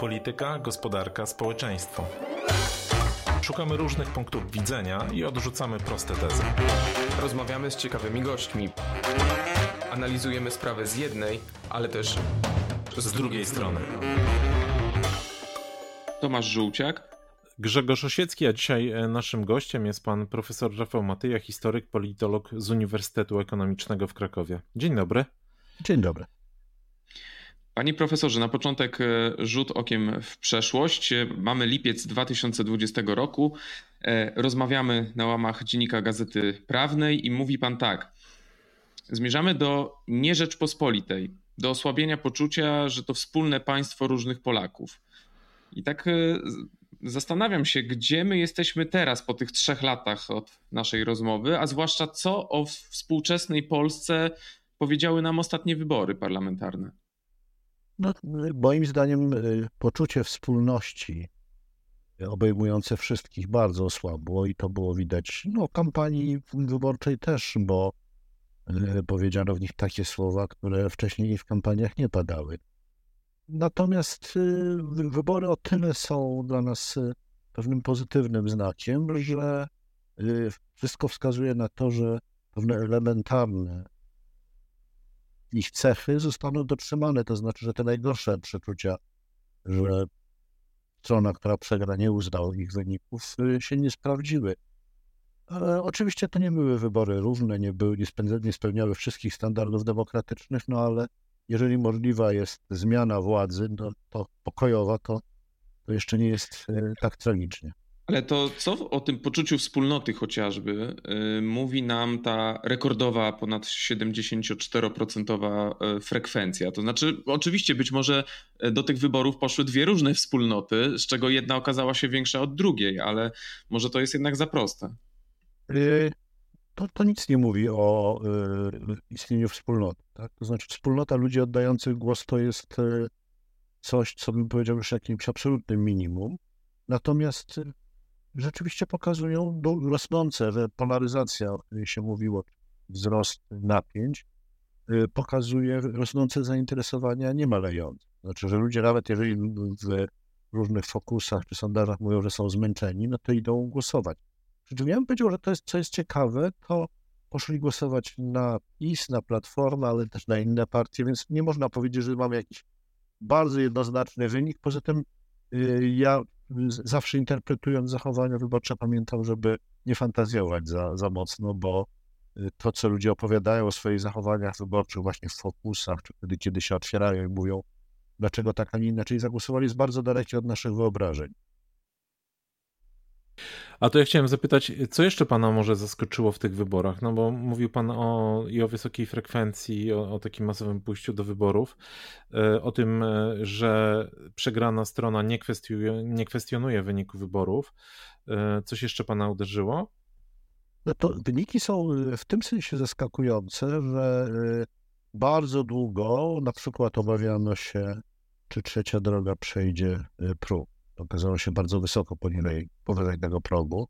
Polityka, gospodarka, społeczeństwo. Szukamy różnych punktów widzenia i odrzucamy proste tezy. Rozmawiamy z ciekawymi gośćmi. Analizujemy sprawę z jednej, ale też z drugiej strony. Tomasz Żółciak. Grzegorz Osiecki, a dzisiaj e, naszym gościem jest pan profesor Rafał Matyja, historyk, politolog z Uniwersytetu Ekonomicznego w Krakowie. Dzień dobry. Dzień dobry. Panie profesorze, na początek e, rzut okiem w przeszłość. E, mamy lipiec 2020 roku. Rozmawiamy na łamach dziennika Gazety Prawnej i mówi pan tak. Zmierzamy do nierzeczpospolitej, do osłabienia poczucia, że to wspólne państwo różnych Polaków. I tak zastanawiam się, gdzie my jesteśmy teraz po tych trzech latach od naszej rozmowy, a zwłaszcza co o współczesnej Polsce powiedziały nam ostatnie wybory parlamentarne. No, moim zdaniem y, poczucie wspólności obejmujące wszystkich bardzo osłabło i to było widać no, kampanii wyborczej też, bo y, powiedziano w nich takie słowa, które wcześniej w kampaniach nie padały. Natomiast wybory o tyle są dla nas pewnym pozytywnym znakiem, że wszystko wskazuje na to, że pewne elementarne ich cechy zostaną dotrzymane. To znaczy, że te najgorsze przeczucia, że strona, która przegra, nie uzna ich wyników, się nie sprawdziły. Ale oczywiście to nie były wybory równe, nie, były, nie, spełniały wszystkich standardów demokratycznych, no ale jeżeli możliwa jest zmiana władzy, no, to pokojowa, to, to jeszcze nie jest e, tak tragicznie. Ale to co o tym poczuciu wspólnoty chociażby yy, mówi nam ta rekordowa ponad 74% e, frekwencja? To znaczy, oczywiście być może do tych wyborów poszły dwie różne wspólnoty, z czego jedna okazała się większa od drugiej, ale może to jest jednak za proste to, to nic nie mówi o y, istnieniu wspólnoty. Tak? To znaczy, wspólnota ludzi oddających głos to jest y, coś, co bym powiedział już jakimś absolutnym minimum. Natomiast y, rzeczywiście pokazują rosnące, że polaryzacja, o której się mówiło, wzrost napięć, pokazuje rosnące zainteresowania niemalejące. Znaczy, że ludzie nawet jeżeli w różnych fokusach czy sondażach mówią, że są zmęczeni, no to idą głosować. Przy ja bym powiedział, że to jest, co jest ciekawe, to poszli głosować na PiS, na Platformę, ale też na inne partie, więc nie można powiedzieć, że mamy jakiś bardzo jednoznaczny wynik. Poza tym y, ja zawsze interpretując zachowania wyborcze pamiętam, żeby nie fantazjować za, za mocno, bo y, to, co ludzie opowiadają o swoich zachowaniach wyborczych właśnie w fokusach, czy wtedy, kiedy się otwierają i mówią, dlaczego tak, a nie inaczej zagłosowali, jest bardzo dalekie od naszych wyobrażeń. A to ja chciałem zapytać, co jeszcze pana może zaskoczyło w tych wyborach? No bo mówił pan o, i o wysokiej frekwencji, o, o takim masowym pójściu do wyborów, e, o tym, e, że przegrana strona nie kwestionuje, nie kwestionuje wyniku wyborów. E, coś jeszcze pana uderzyło? No to wyniki są w tym sensie zaskakujące, że bardzo długo na przykład obawiano się, czy trzecia droga przejdzie próg okazało się bardzo wysoko poniżej, powyżej tego progu,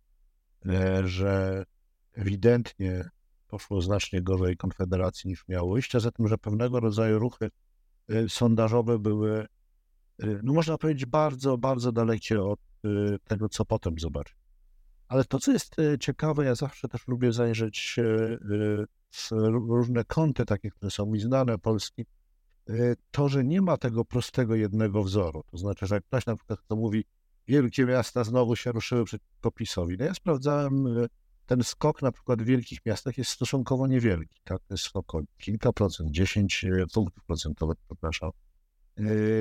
e, że ewidentnie poszło znacznie gorzej Konfederacji niż miało iść, a zatem, że pewnego rodzaju ruchy e, sondażowe były, e, no można powiedzieć, bardzo, bardzo dalekie od tego, co potem zobaczy. Ale to, co jest ciekawe, ja zawsze też lubię zajrzeć w różne kąty, takie, które są mi znane, Polski, Y, to, że nie ma tego prostego jednego wzoru. To znaczy, że jak ktoś na przykład to mówi, wielkie miasta znowu się ruszyły przeciwko PiSowi. No ja sprawdzałem, y, ten skok na przykład w wielkich miastach jest stosunkowo niewielki. Tak? To jest skok o kilka procent, 10 y, punktów procentowych, przepraszam.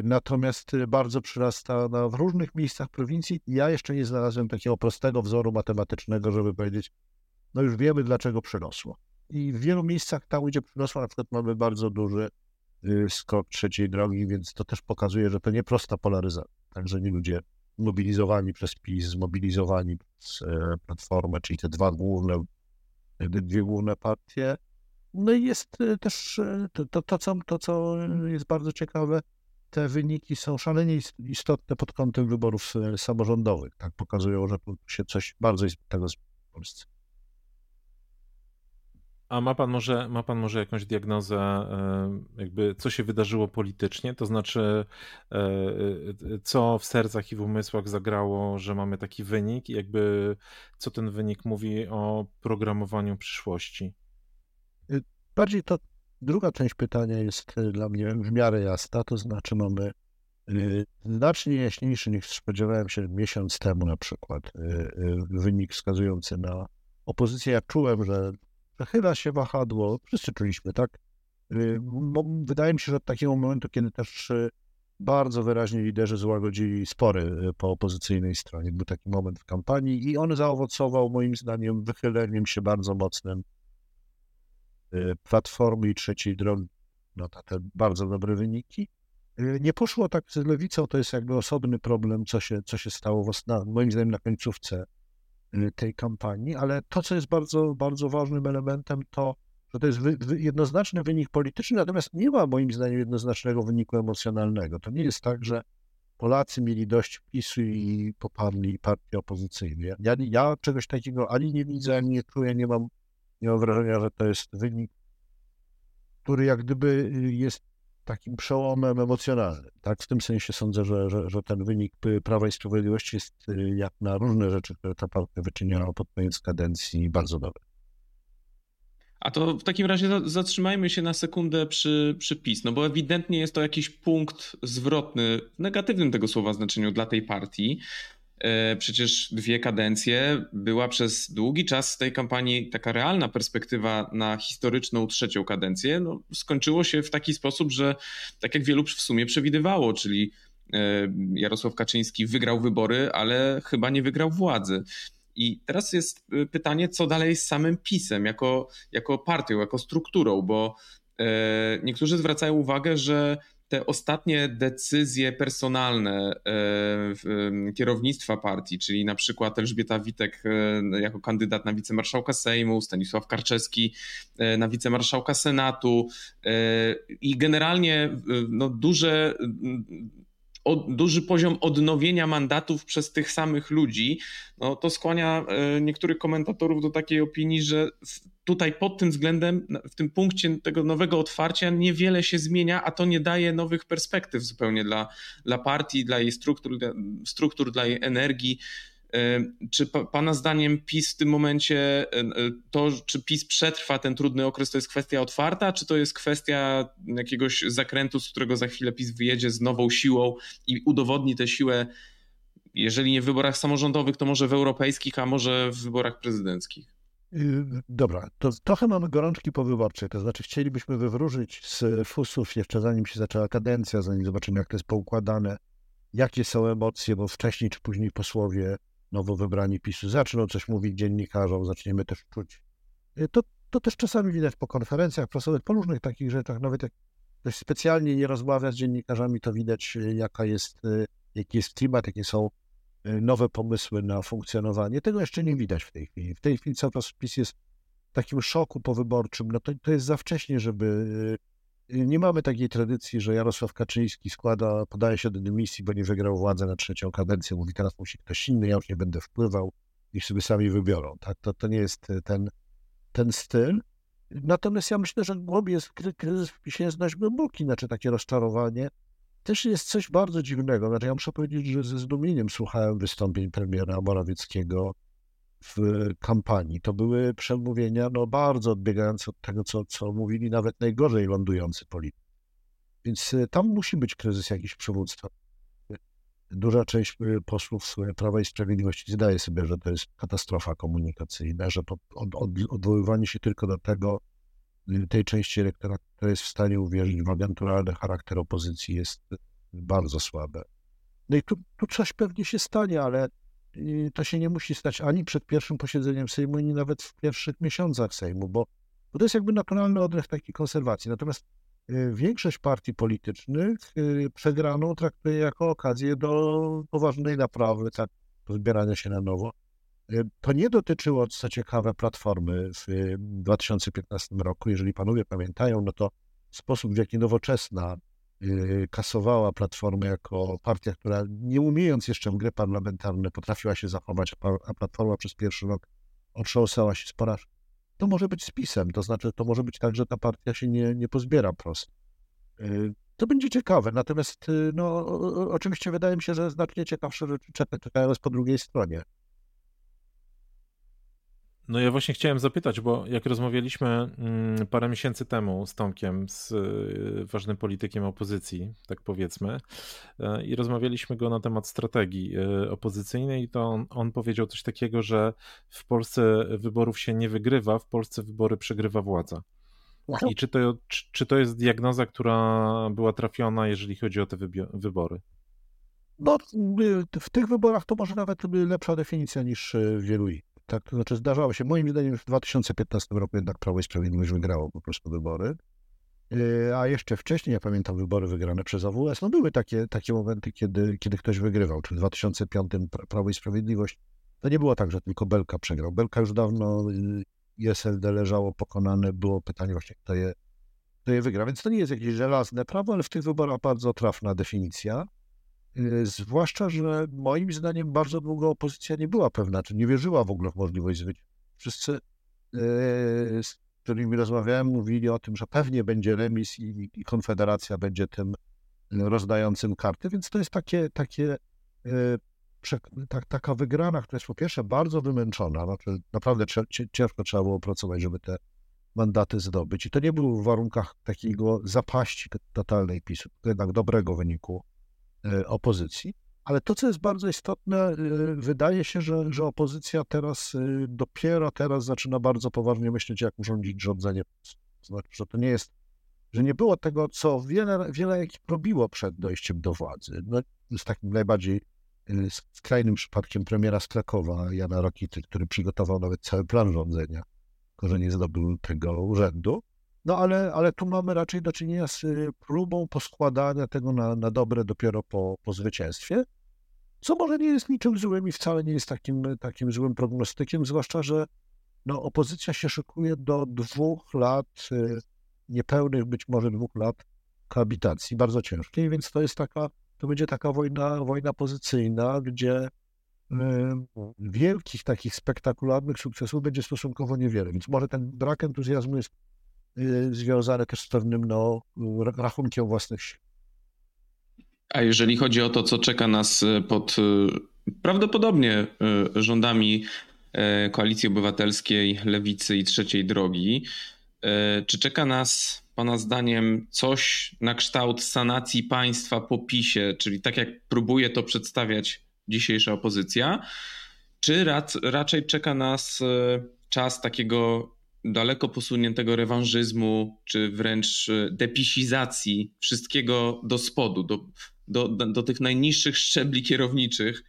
Natomiast bardzo przyrasta no, w różnych miejscach prowincji. Ja jeszcze nie znalazłem takiego prostego wzoru matematycznego, żeby powiedzieć, no już wiemy, dlaczego przyrosło. I w wielu miejscach tam, gdzie przyrosło, na przykład mamy bardzo duży skok trzeciej drogi, więc to też pokazuje, że to nie prosta polaryzacja. Także nie ludzie mobilizowani przez PiS, zmobilizowani przez e, Platformę, czyli te dwa główne, dwie główne partie. No i jest e, też e, to, to, to, co, to, co jest bardzo ciekawe, te wyniki są szalenie istotne pod kątem wyborów samorządowych. Tak pokazują, że się coś bardzo istotnego w Polsce. A ma pan może, ma pan może jakąś diagnozę, e, jakby co się wydarzyło politycznie? To znaczy, e, co w sercach i w umysłach zagrało, że mamy taki wynik, i jakby co ten wynik mówi o programowaniu przyszłości? Bardziej to druga część pytania jest dla mnie w miarę jasna, to znaczy mamy y, znacznie jaśniejszy niż spodziewałem się miesiąc temu na przykład y, y, wynik wskazujący na opozycję. Ja czułem, że chyba się wahadło, wszyscy czuliśmy, tak? Wydaje mi się, że od takiego momentu, kiedy też bardzo wyraźnie liderzy złagodzili spory po opozycyjnej stronie. Był taki moment w kampanii i on zaowocował moim zdaniem wychyleniem się bardzo mocnym Y, Platformy i Trzeciej Drogi, no te bardzo dobre wyniki. Y, nie poszło tak z lewicą, to jest jakby osobny problem, co się, co się stało na, moim zdaniem na końcówce y, tej kampanii, ale to, co jest bardzo, bardzo ważnym elementem, to, że to jest wy, wy, jednoznaczny wynik polityczny, natomiast nie ma moim zdaniem jednoznacznego wyniku emocjonalnego. To nie jest tak, że Polacy mieli dość PiSu i poparli partie opozycyjne. Ja, ja czegoś takiego ani nie widzę, ani nie czuję, nie mam nie mam wrażenia, że to jest wynik, który jak gdyby y, jest takim przełomem emocjonalnym. Tak, w tym sensie sądzę, że, że, że ten wynik Prawa i Sprawiedliwości jest y, jak na różne rzeczy, które ta partia wyczyniała pod koniec kadencji, bardzo dobry. A to w takim razie zatrzymajmy się na sekundę przy, przy PiS, no bo ewidentnie jest to jakiś punkt zwrotny w negatywnym tego słowa znaczeniu dla tej partii. E, przecież dwie kadencje, była przez długi czas tej kampanii taka realna perspektywa na historyczną trzecią kadencję. No, skończyło się w taki sposób, że tak jak wielu w sumie przewidywało, czyli e, Jarosław Kaczyński wygrał wybory, ale chyba nie wygrał władzy. I teraz jest e, pytanie, co dalej z samym PiSem, jako, jako partią, jako strukturą, bo niektórzy zwracają uwagę, że te ostatnie decyzje personalne e, kierownictwa partii, czyli na przykład Elżbieta Witek e, jako kandydat na wicemarszałka Sejmu, Stanisław Karczewski e, na wicemarszałka Senatu i generalnie no, duże duży poziom odnowienia mandatów przez tych samych ludzi, no to skłania niektórych komentatorów do takiej opinii, że tutaj pod tym względem, w tym punkcie tego nowego otwarcia niewiele się zmienia, a to nie daje nowych perspektyw zupełnie dla, dla partii, dla jej struktur, struktur, dla jej energii. Czy Pana zdaniem PiS w tym momencie, e, to czy PiS przetrwa ten trudny okres, to jest kwestia otwarta, czy to jest kwestia jakiegoś zakrętu, z którego za chwilę PiS wyjedzie z nową siłą i udowodni tę siłę, jeżeli nie w wyborach samorządowych, to może w europejskich, a może w wyborach prezydenckich? Y, dobra, to trochę mamy gorączki powyborcze, to znaczy chcielibyśmy wywróżyć z fusów jeszcze zanim się zaczęła kadencja, zanim zobaczymy jak to jest poukładane, jakie są emocje, bo wcześniej czy później posłowie nowo wybrani PiSu zaczną coś mówić dziennikarzom, zaczniemy też czuć. Y, to, to też czasami widać po konferencjach prasowych, po różnych takich rzeczach, nawet jak ktoś specjalnie nie rozmawia z dziennikarzami, to widać y, jaka jest, jaki jest klimat, jakie są Y, nowe pomysły na funkcjonowanie. Tego jeszcze nie widać w tej chwili. W tej chwili cały czas PiS jest w takim szoku powyborczym. No to, to jest za wcześnie, żeby... Nie mamy takiej tradycji, że Jarosław Kaczyński składa, podaje się do dymisji, bo nie wygrał władzy na trzecią kadencję. Mówi, teraz musi ktoś inny, ja już nie będę wpływał, niech sobie sami wybiorą. Tak? To, to nie jest y, ten, ten styl. Natomiast ja myślę, że jest, kryzys w PiSie jest dość głęboki, znaczy takie rozczarowanie też jest coś bardzo dziwnego. Znaczy, ja muszę powiedzieć, że ze zdumieniem słuchałem wystąpień premiera Morawieckiego w kampanii. To były przemówienia no, bardzo odbiegające od tego, co, co mówili nawet najgorzej lądujący politycy. Więc e, tam musi być kryzys jakiś przywództwa. Duża część e, posłów Prawa i Sprawiedliwości zdaje sobie, że to jest katastrofa komunikacyjna, że od, od, odwoływanie się tylko do tego, tej części elektoratu, która jest w stanie uwierzyć w agenturalny charakter opozycji, jest bardzo słabe. No i tu, tu coś pewnie się stanie, ale y, to się nie musi stać ani przed pierwszym posiedzeniem Sejmu, ani nawet w pierwszych miesiącach Sejmu, bo, bo to jest jakby naturalny odruch takiej konserwacji. Natomiast y, większość partii politycznych y, przegraną traktuje jako okazję do poważnej naprawy, tak, pozbierania się na nowo. To nie dotyczyło, co ciekawe, Platformy w 2015 roku. Jeżeli panowie pamiętają, no to sposób, w jaki nowoczesna y, kasowała Platformę jako partia, która nie umiejąc jeszcze w gry parlamentarne potrafiła się zachować, a Platforma przez pierwszy rok otrząsała się z porażki. to może być spisem, to znaczy to może być tak, że ta partia się nie, nie pozbiera prosto. To będzie ciekawe, natomiast no, oczywiście wydaje mi się, że znacznie ciekawsze rzeczy czekają po drugiej stronie. No ja właśnie chciałem zapytać, bo jak rozmawialiśmy mm, parę miesięcy temu z Tomkiem, z y, ważnym politykiem opozycji, tak powiedzmy, y, i rozmawialiśmy go na temat strategii y, opozycyjnej, to on, on powiedział coś takiego, że w Polsce wyborów się nie wygrywa, w Polsce wybory przegrywa władza. I czy to, czy, czy to jest diagnoza, która była trafiona, jeżeli chodzi o te wybory? No, w tych wyborach to może nawet lepsza definicja niż w wielu innych. Tak, to znaczy zdarzało się. Moim zdaniem w 2015 roku jednak Prawo i Sprawiedliwość wygrało po prostu wybory. Yy, a jeszcze wcześniej, ja pamiętam wybory wygrane przez AWS, no były takie, takie momenty, kiedy, kiedy ktoś wygrywał. Czy w 2005 Prawo i Sprawiedliwość, to nie było tak, że tylko Belka przegrał. Belka już dawno i SLD leżało pokonane. Było pytanie właśnie, kto je, kto je wygra. Więc to nie jest jakieś żelazne prawo, ale w tych wyborach bardzo trafna definicja. Y, zwłaszcza, że moim zdaniem bardzo długo opozycja nie była pewna, czy nie wierzyła w ogóle w możliwość zwycięstwa. Wszyscy, y, z którymi rozmawiałem, mówili o tym, że pewnie będzie remis i, Konfederacja będzie tym rozdającym karty, więc to jest takie, takie y, tak, taka wygrana, która jest po pierwsze bardzo wymęczona, znaczy naprawdę ciężko trzeba było pracować, żeby te mandaty zdobyć. I to nie było w warunkach takiego zapaści totalnej PiSu, jednak dobrego wyniku opozycji. Ale to, co jest bardzo istotne, e, wydaje się, że, że opozycja teraz, e, dopiero teraz zaczyna bardzo poważnie myśleć, jak urządzić rządzenie. Znaczy, że to nie jest, że nie było tego, co wiele, wiele ekip robiło przed dojściem do władzy. No, z takim najbardziej skrajnym przypadkiem premiera z Krakowa, Jana Rokity, który przygotował nawet cały plan rządzenia, tylko że nie zdobył tego urzędu. No ale, ale tu mamy raczej do czynienia z y, próbą poskładania tego na, na dobre dopiero po, po zwycięstwie, co może nie jest niczym złym i wcale nie jest takim, takim złym prognostykiem, zwłaszcza, że no, opozycja się szykuje do dwóch lat, y, niepełnych być może dwóch lat koabitacji, bardzo ciężkiej, więc to jest taka, to będzie taka wojna, wojna pozycyjna, gdzie y, wielkich takich spektakularnych sukcesów będzie stosunkowo niewiele, więc może ten brak entuzjazmu jest związane też z pewnym no, rachunkiem własnych sił. A jeżeli chodzi o to, co czeka nas y, pod y, prawdopodobnie rządami Koalicji Obywatelskiej, Lewicy i Trzeciej Drogi, czy czeka nas Pana zdaniem coś na kształt sanacji państwa po PiSie, czyli tak jak próbuje to przedstawiać dzisiejsza opozycja, czy raczej czeka nas czas takiego daleko posuniętego rewanżyzmu, czy wręcz e, depisizacji wszystkiego do spodu, do, do, do tych najniższych szczebli kierowniczych.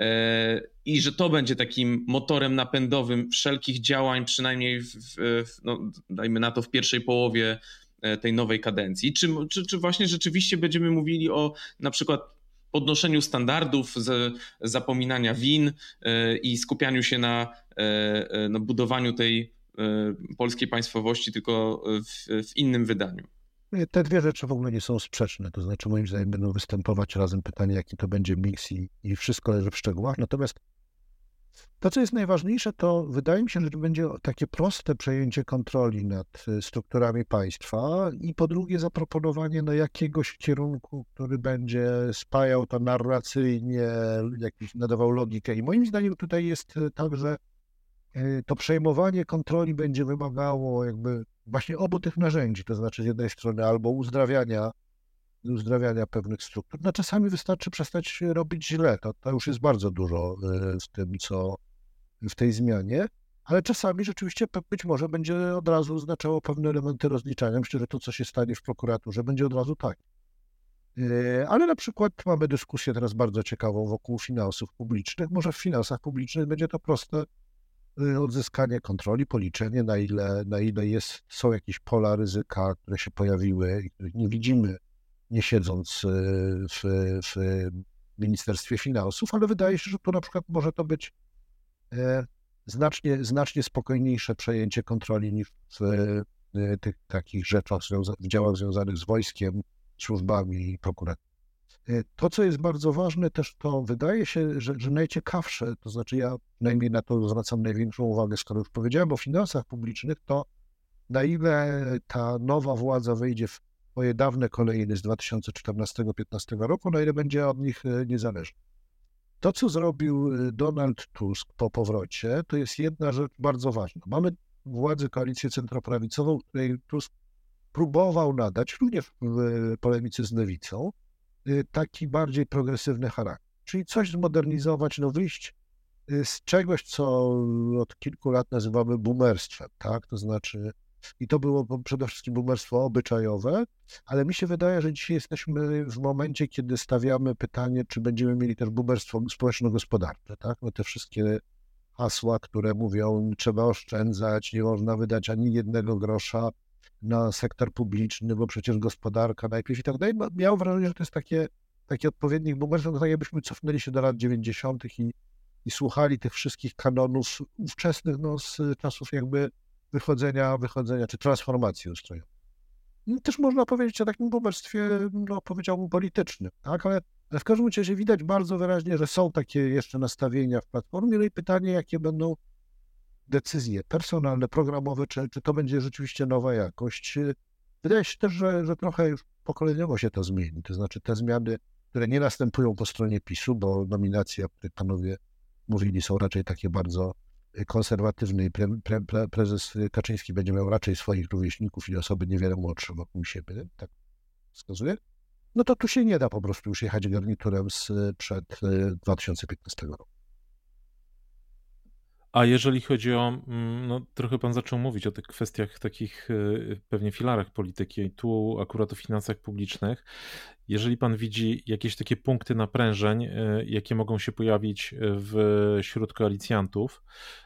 E, I że to będzie takim motorem napędowym wszelkich działań, przynajmniej w, w, no, dajmy na to w pierwszej połowie e, tej nowej kadencji. Czy, czy, czy właśnie rzeczywiście będziemy mówili o na przykład podnoszeniu standardów, z zapominania win i skupianiu się na, na budowaniu tej polskiej państwowości, tylko w, w innym wydaniu. Te dwie rzeczy w ogóle nie są sprzeczne, to znaczy moim zdaniem będą występować razem pytanie, jaki to będzie miks i, i wszystko leży w szczegółach. Natomiast to, co jest najważniejsze, to wydaje mi się, że to będzie takie proste przejęcie kontroli nad y, strukturami państwa i po drugie zaproponowanie no, jakiegoś kierunku, który będzie spajał to narracyjnie, jakiś nadawał logikę. I moim zdaniem tutaj jest y, tak, że E, to przejmowanie kontroli będzie wymagało jakby właśnie obu tych narzędzi, to znaczy z jednej strony albo uzdrawiania, uzdrawiania pewnych struktur. No czasami wystarczy przestać robić źle, to, to już jest bardzo dużo e, w tym, co w tej zmianie, ale czasami rzeczywiście być może będzie od razu oznaczało pewne elementy rozliczania. Myślę, że to, co się stanie w prokuraturze, będzie od razu tak. E, ale na przykład mamy dyskusję teraz bardzo ciekawą wokół finansów publicznych. Może w finansach publicznych będzie to proste Y, odzyskanie kontroli, policzenie, na ile, na ile jest, są jakieś pola ryzyka, które się pojawiły i których nie widzimy, nie siedząc y, w, w Ministerstwie Finansów, ale wydaje się, że tu na przykład może to być e, znacznie, znacznie spokojniejsze przejęcie kontroli niż w e, tych takich rzeczach, w działach związanych z wojskiem, służbami i prokuraturą. To, co jest bardzo ważne też, to wydaje się, że, że najciekawsze, to znaczy ja najmniej na to zwracam największą uwagę, skoro już powiedziałem o finansach publicznych, to na ile ta nowa władza wejdzie w swoje dawne kolejny z 2014-2015 roku, na ile będzie od nich e, niezależna. To, co zrobił e, Donald Tusk po powrocie, to jest jedna rzecz bardzo ważna. Mamy władzę koalicję centroprawicową, której Tusk próbował nadać, również w polemice z lewicą, e, taki bardziej progresywny charakter. Czyli coś zmodernizować, no wyjść z czegoś, co od kilku lat nazywamy boomerstwem, tak? To znaczy i to było przede wszystkim boomerstwo obyczajowe, ale mi się wydaje, że dzisiaj jesteśmy w momencie, kiedy stawiamy pytanie, czy będziemy mieli też boomerstwo społeczno-gospodarcze, tak? No te wszystkie hasła, które mówią, trzeba oszczędzać, nie można wydać ani jednego grosza na sektor publiczny, bo przecież gospodarka najpierw i tak dalej. Miałem wrażenie, że to jest takie, taki odpowiednik boomerstwa, no tak jakbyśmy cofnęli się do lat 90. i, i słuchali tych wszystkich kanonów ówczesnych, no z czasów jakby wychodzenia, wychodzenia czy transformacji ustrojowej. No, też można powiedzieć o takim boomerstwie, no powiedziałbym, politycznym, tak? Ale, ale w każdym razie widać bardzo wyraźnie, że są takie jeszcze nastawienia w platformie, no i pytanie, jakie będą decyzje personalne, programowe, czy, czy to będzie rzeczywiście nowa jakość. Wydaje się też, że, że trochę już pokoleniowo się to zmieni, to znaczy te zmiany, które nie następują po stronie PiSu, bo nominacje, o których panowie mówili, są raczej takie bardzo konserwatywny i pre, pre, pre, prezes Kaczyński będzie miał raczej swoich rówieśników i osoby niewiele młodsze wokół siebie, tak wskazuje, no to tu się nie da po prostu już jechać garniturem sprzed 2015 e, roku. A jeżeli chodzi o, mm, no trochę pan zaczął mówić o tych kwestiach takich e, pewnie filarach polityki, tu akurat o finansach publicznych. Jeżeli pan widzi jakieś takie punkty naprężeń, e, jakie mogą się pojawić wśród koalicjantów,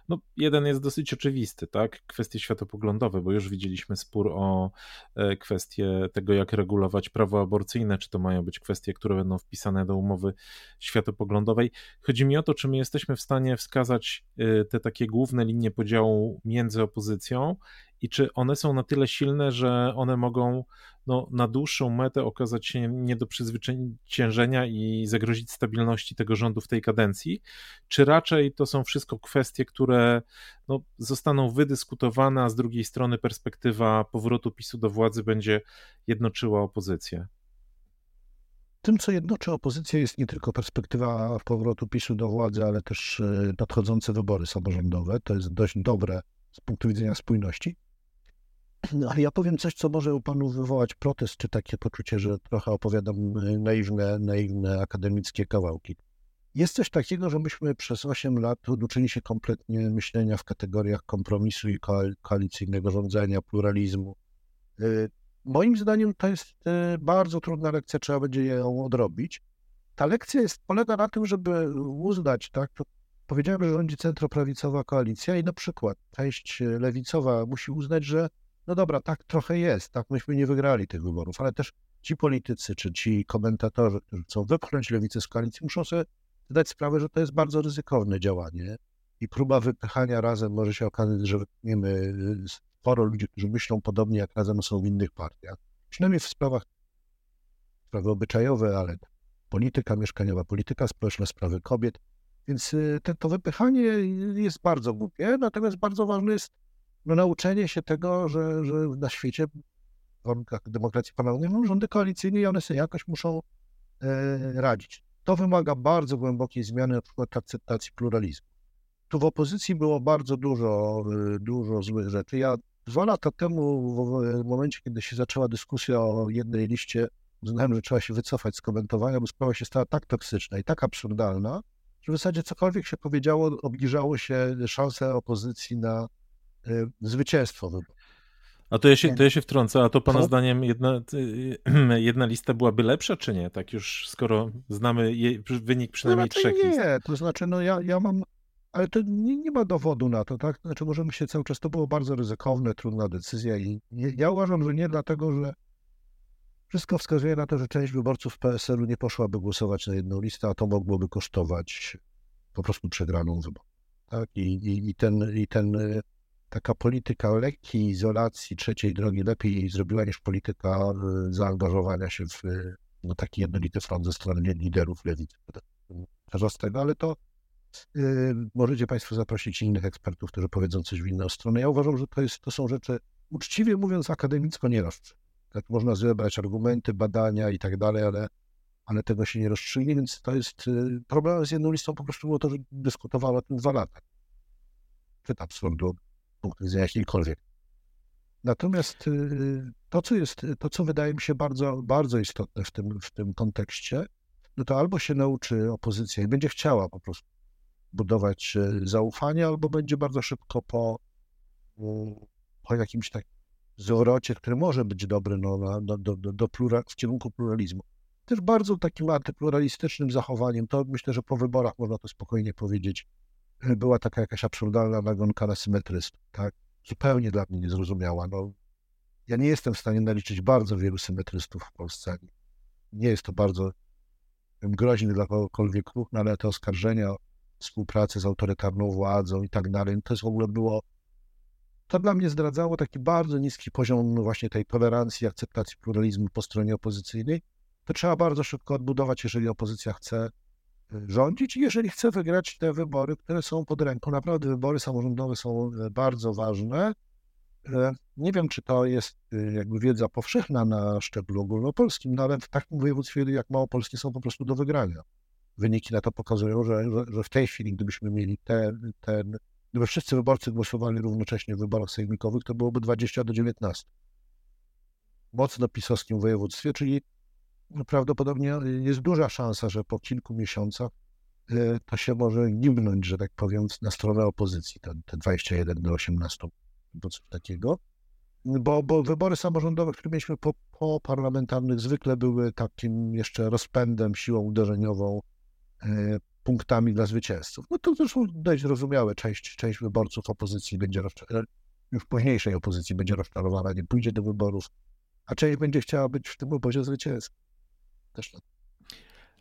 no, jeden jest dosyć oczywisty, tak? Kwestie światopoglądowe, bo już widzieliśmy spór o e, kwestie tego, jak regulować prawo aborcyjne, czy to mają być kwestie, które będą wpisane do umowy światopoglądowej. Chodzi mi o to, czy my jesteśmy w stanie wskazać e, te takie główne linie podziału między opozycją i czy one są na tyle silne, że one mogą no, na dłuższą metę okazać się nie do przezwyciężenia i zagrozić stabilności tego rządu w tej kadencji, czy raczej to są wszystko kwestie, które no, zostaną wydyskutowane, a z drugiej strony perspektywa powrotu PiSu do władzy będzie jednoczyła opozycję? Tym, co jednoczy opozycję, jest nie tylko perspektywa powrotu PiSu do władzy, ale też e, nadchodzące wybory samorządowe. To jest dość dobre z punktu widzenia spójności. No, ale ja powiem coś, co może u panu wywołać protest, czy takie poczucie, że trochę opowiadam e, naiwne, naiwne akademickie kawałki. Jest coś takiego, że myśmy przez 8 lat uczyli się kompletnie myślenia w kategoriach kompromisu i koalicyjnego rządzenia, pluralizmu. E, moim zdaniem to jest e, bardzo trudna lekcja, trzeba będzie ją odrobić. Ta lekcja jest, polega na tym, żeby uznać, tak, powiedziałem, że rządzi centroprawicowa koalicja i na przykład część lewicowa musi uznać, że no dobra, tak trochę jest, tak myśmy nie wygrali tych wyborów, ale też ci politycy czy ci komentatorzy, którzy chcą wypchnąć lewicę z koalicji, muszą sobie zdać sprawę, że to jest bardzo ryzykowne działanie i próba wypychania razem może się okazać, że wypchniemy sporo ludzi, którzy myślą podobnie jak razem są w innych partiach. Przynajmniej w sprawach, sprawy obyczajowe, ale polityka mieszkaniowa, polityka społeczna, sprawy kobiet. Więc y, te, to wypychanie jest bardzo głupie, natomiast bardzo ważne jest no, nauczenie się tego, że, że na świecie w warunkach demokracji panują no, rządy koalicyjne i one sobie jakoś muszą e, radzić. To wymaga bardzo głębokiej zmiany, na przykład akceptacji pluralizmu. Tu w opozycji było bardzo dużo, e, dużo złych rzeczy. Ja dwa lata temu, w momencie, kiedy się zaczęła dyskusja o jednej liście, uznałem, że trzeba się wycofać z komentowania, bo sprawa się stała tak toksyczna i tak absurdalna, że w zasadzie cokolwiek się powiedziało, obniżało się szanse opozycji na zwycięstwo wyborów. A to ja, się, to ja się wtrącę, a to pana zdaniem jedna, jedna lista byłaby lepsza, czy nie? Tak już, skoro znamy jej, wynik przynajmniej no, trzech nie, list. Nie, to znaczy, no ja, ja mam, ale to nie, nie ma dowodu na to, tak? Znaczy, możemy się cały czas, to było bardzo ryzykowne, trudna decyzja i nie, ja uważam, że nie dlatego, że wszystko wskazuje na to, że część wyborców PSL-u nie poszłaby głosować na jedną listę, a to mogłoby kosztować po prostu przegraną wybór. Tak? I, i, i, ten, i ten taka polityka lekkiej izolacji trzeciej drogi lepiej zrobiła niż polityka y, zaangażowania się w, no, taki jednolity front ze strony liderów lewicy tego, ale to yy, możecie Państwo zaprosić innych ekspertów, którzy powiedzą coś w inną stronę. Ja uważam, że to, jest, to są rzeczy, uczciwie mówiąc, akademicko nie. Tak można zebrać argumenty, badania i tak dalej, ale, ale tego się nie rozstrzygnie, więc to jest problem z jedną listą po prostu było to, że dyskutowano o tym dwa lata. Czy to absurdu, punktu widzenia jakiejkolwiek. Natomiast y, to, co jest, to, co wydaje mi się bardzo, bardzo istotne w tym, w tym kontekście, no to albo się nauczy opozycja i będzie chciała po prostu budować y, zaufanie, albo będzie bardzo szybko po, po jakimś takim zwrocie, który może być dobry no, do, do, do plura, w kierunku pluralizmu. Też bardzo takim antypluralistycznym zachowaniem, to myślę, że po wyborach można to spokojnie powiedzieć, była taka jakaś absurdalna nagonka na symetrystów, tak? zupełnie dla mnie niezrozumiała. No, ja nie jestem w stanie naliczyć bardzo wielu symetrystów w Polsce. Nie jest to bardzo groźny dla kogokolwiek ruch, no ale te oskarżenia o współpracę z autorytarną władzą i tak dalej, no to jest w ogóle było, to dla mnie zdradzało taki bardzo niski poziom no właśnie tej tolerancji, akceptacji pluralizmu po stronie opozycyjnej. To trzeba bardzo szybko odbudować, jeżeli opozycja chce rządzić jeżeli chce wygrać te wybory, które są pod ręką. Naprawdę wybory samorządowe są e, bardzo ważne. E, nie wiem, czy to jest e, jakby wiedza powszechna na szczeblu ogólnopolskim, no ale w takim województwie jak Małopolskie są po prostu do wygrania. Wyniki na to pokazują, że, że, że w tej chwili, gdybyśmy mieli ten, ten, gdyby wszyscy wyborcy głosowali równocześnie w wyborach sejmikowych, to byłoby 20 do 19. Mocno pisowskim województwie, czyli prawdopodobnie jest duża szansa, że po kilku miesiącach e, to się może gimnąć, że tak powiem, na stronę opozycji, te, te 21 do 18, bo coś takiego. Bo, bo wybory samorządowe, które mieliśmy po, po parlamentarnych, zwykle były takim jeszcze rozpędem, siłą uderzeniową, e, punktami dla zwycięzców. No to zresztą dość zrozumiałe, część, część wyborców opozycji będzie, już późniejszej opozycji będzie rozczarowana, nie pójdzie do wyborów, a część będzie chciała być w tym obozie zwycięskim też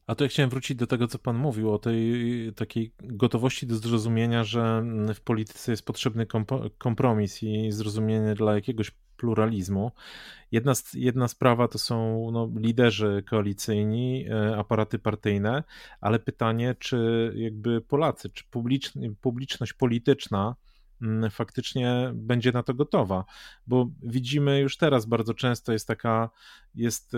A to ja chciałem wrócić do tego, co pan mówił, o tej takiej gotowości do zrozumienia, że w polityce jest potrzebny kompromis i zrozumienie dla jakiegoś pluralizmu. Jedna, jedna sprawa to są no, liderzy koalicyjni, e, aparaty partyjne, ale pytanie, czy jakby Polacy, czy publiczność polityczna faktycznie będzie na to gotowa, bo widzimy już teraz bardzo często jest taka, jest, y,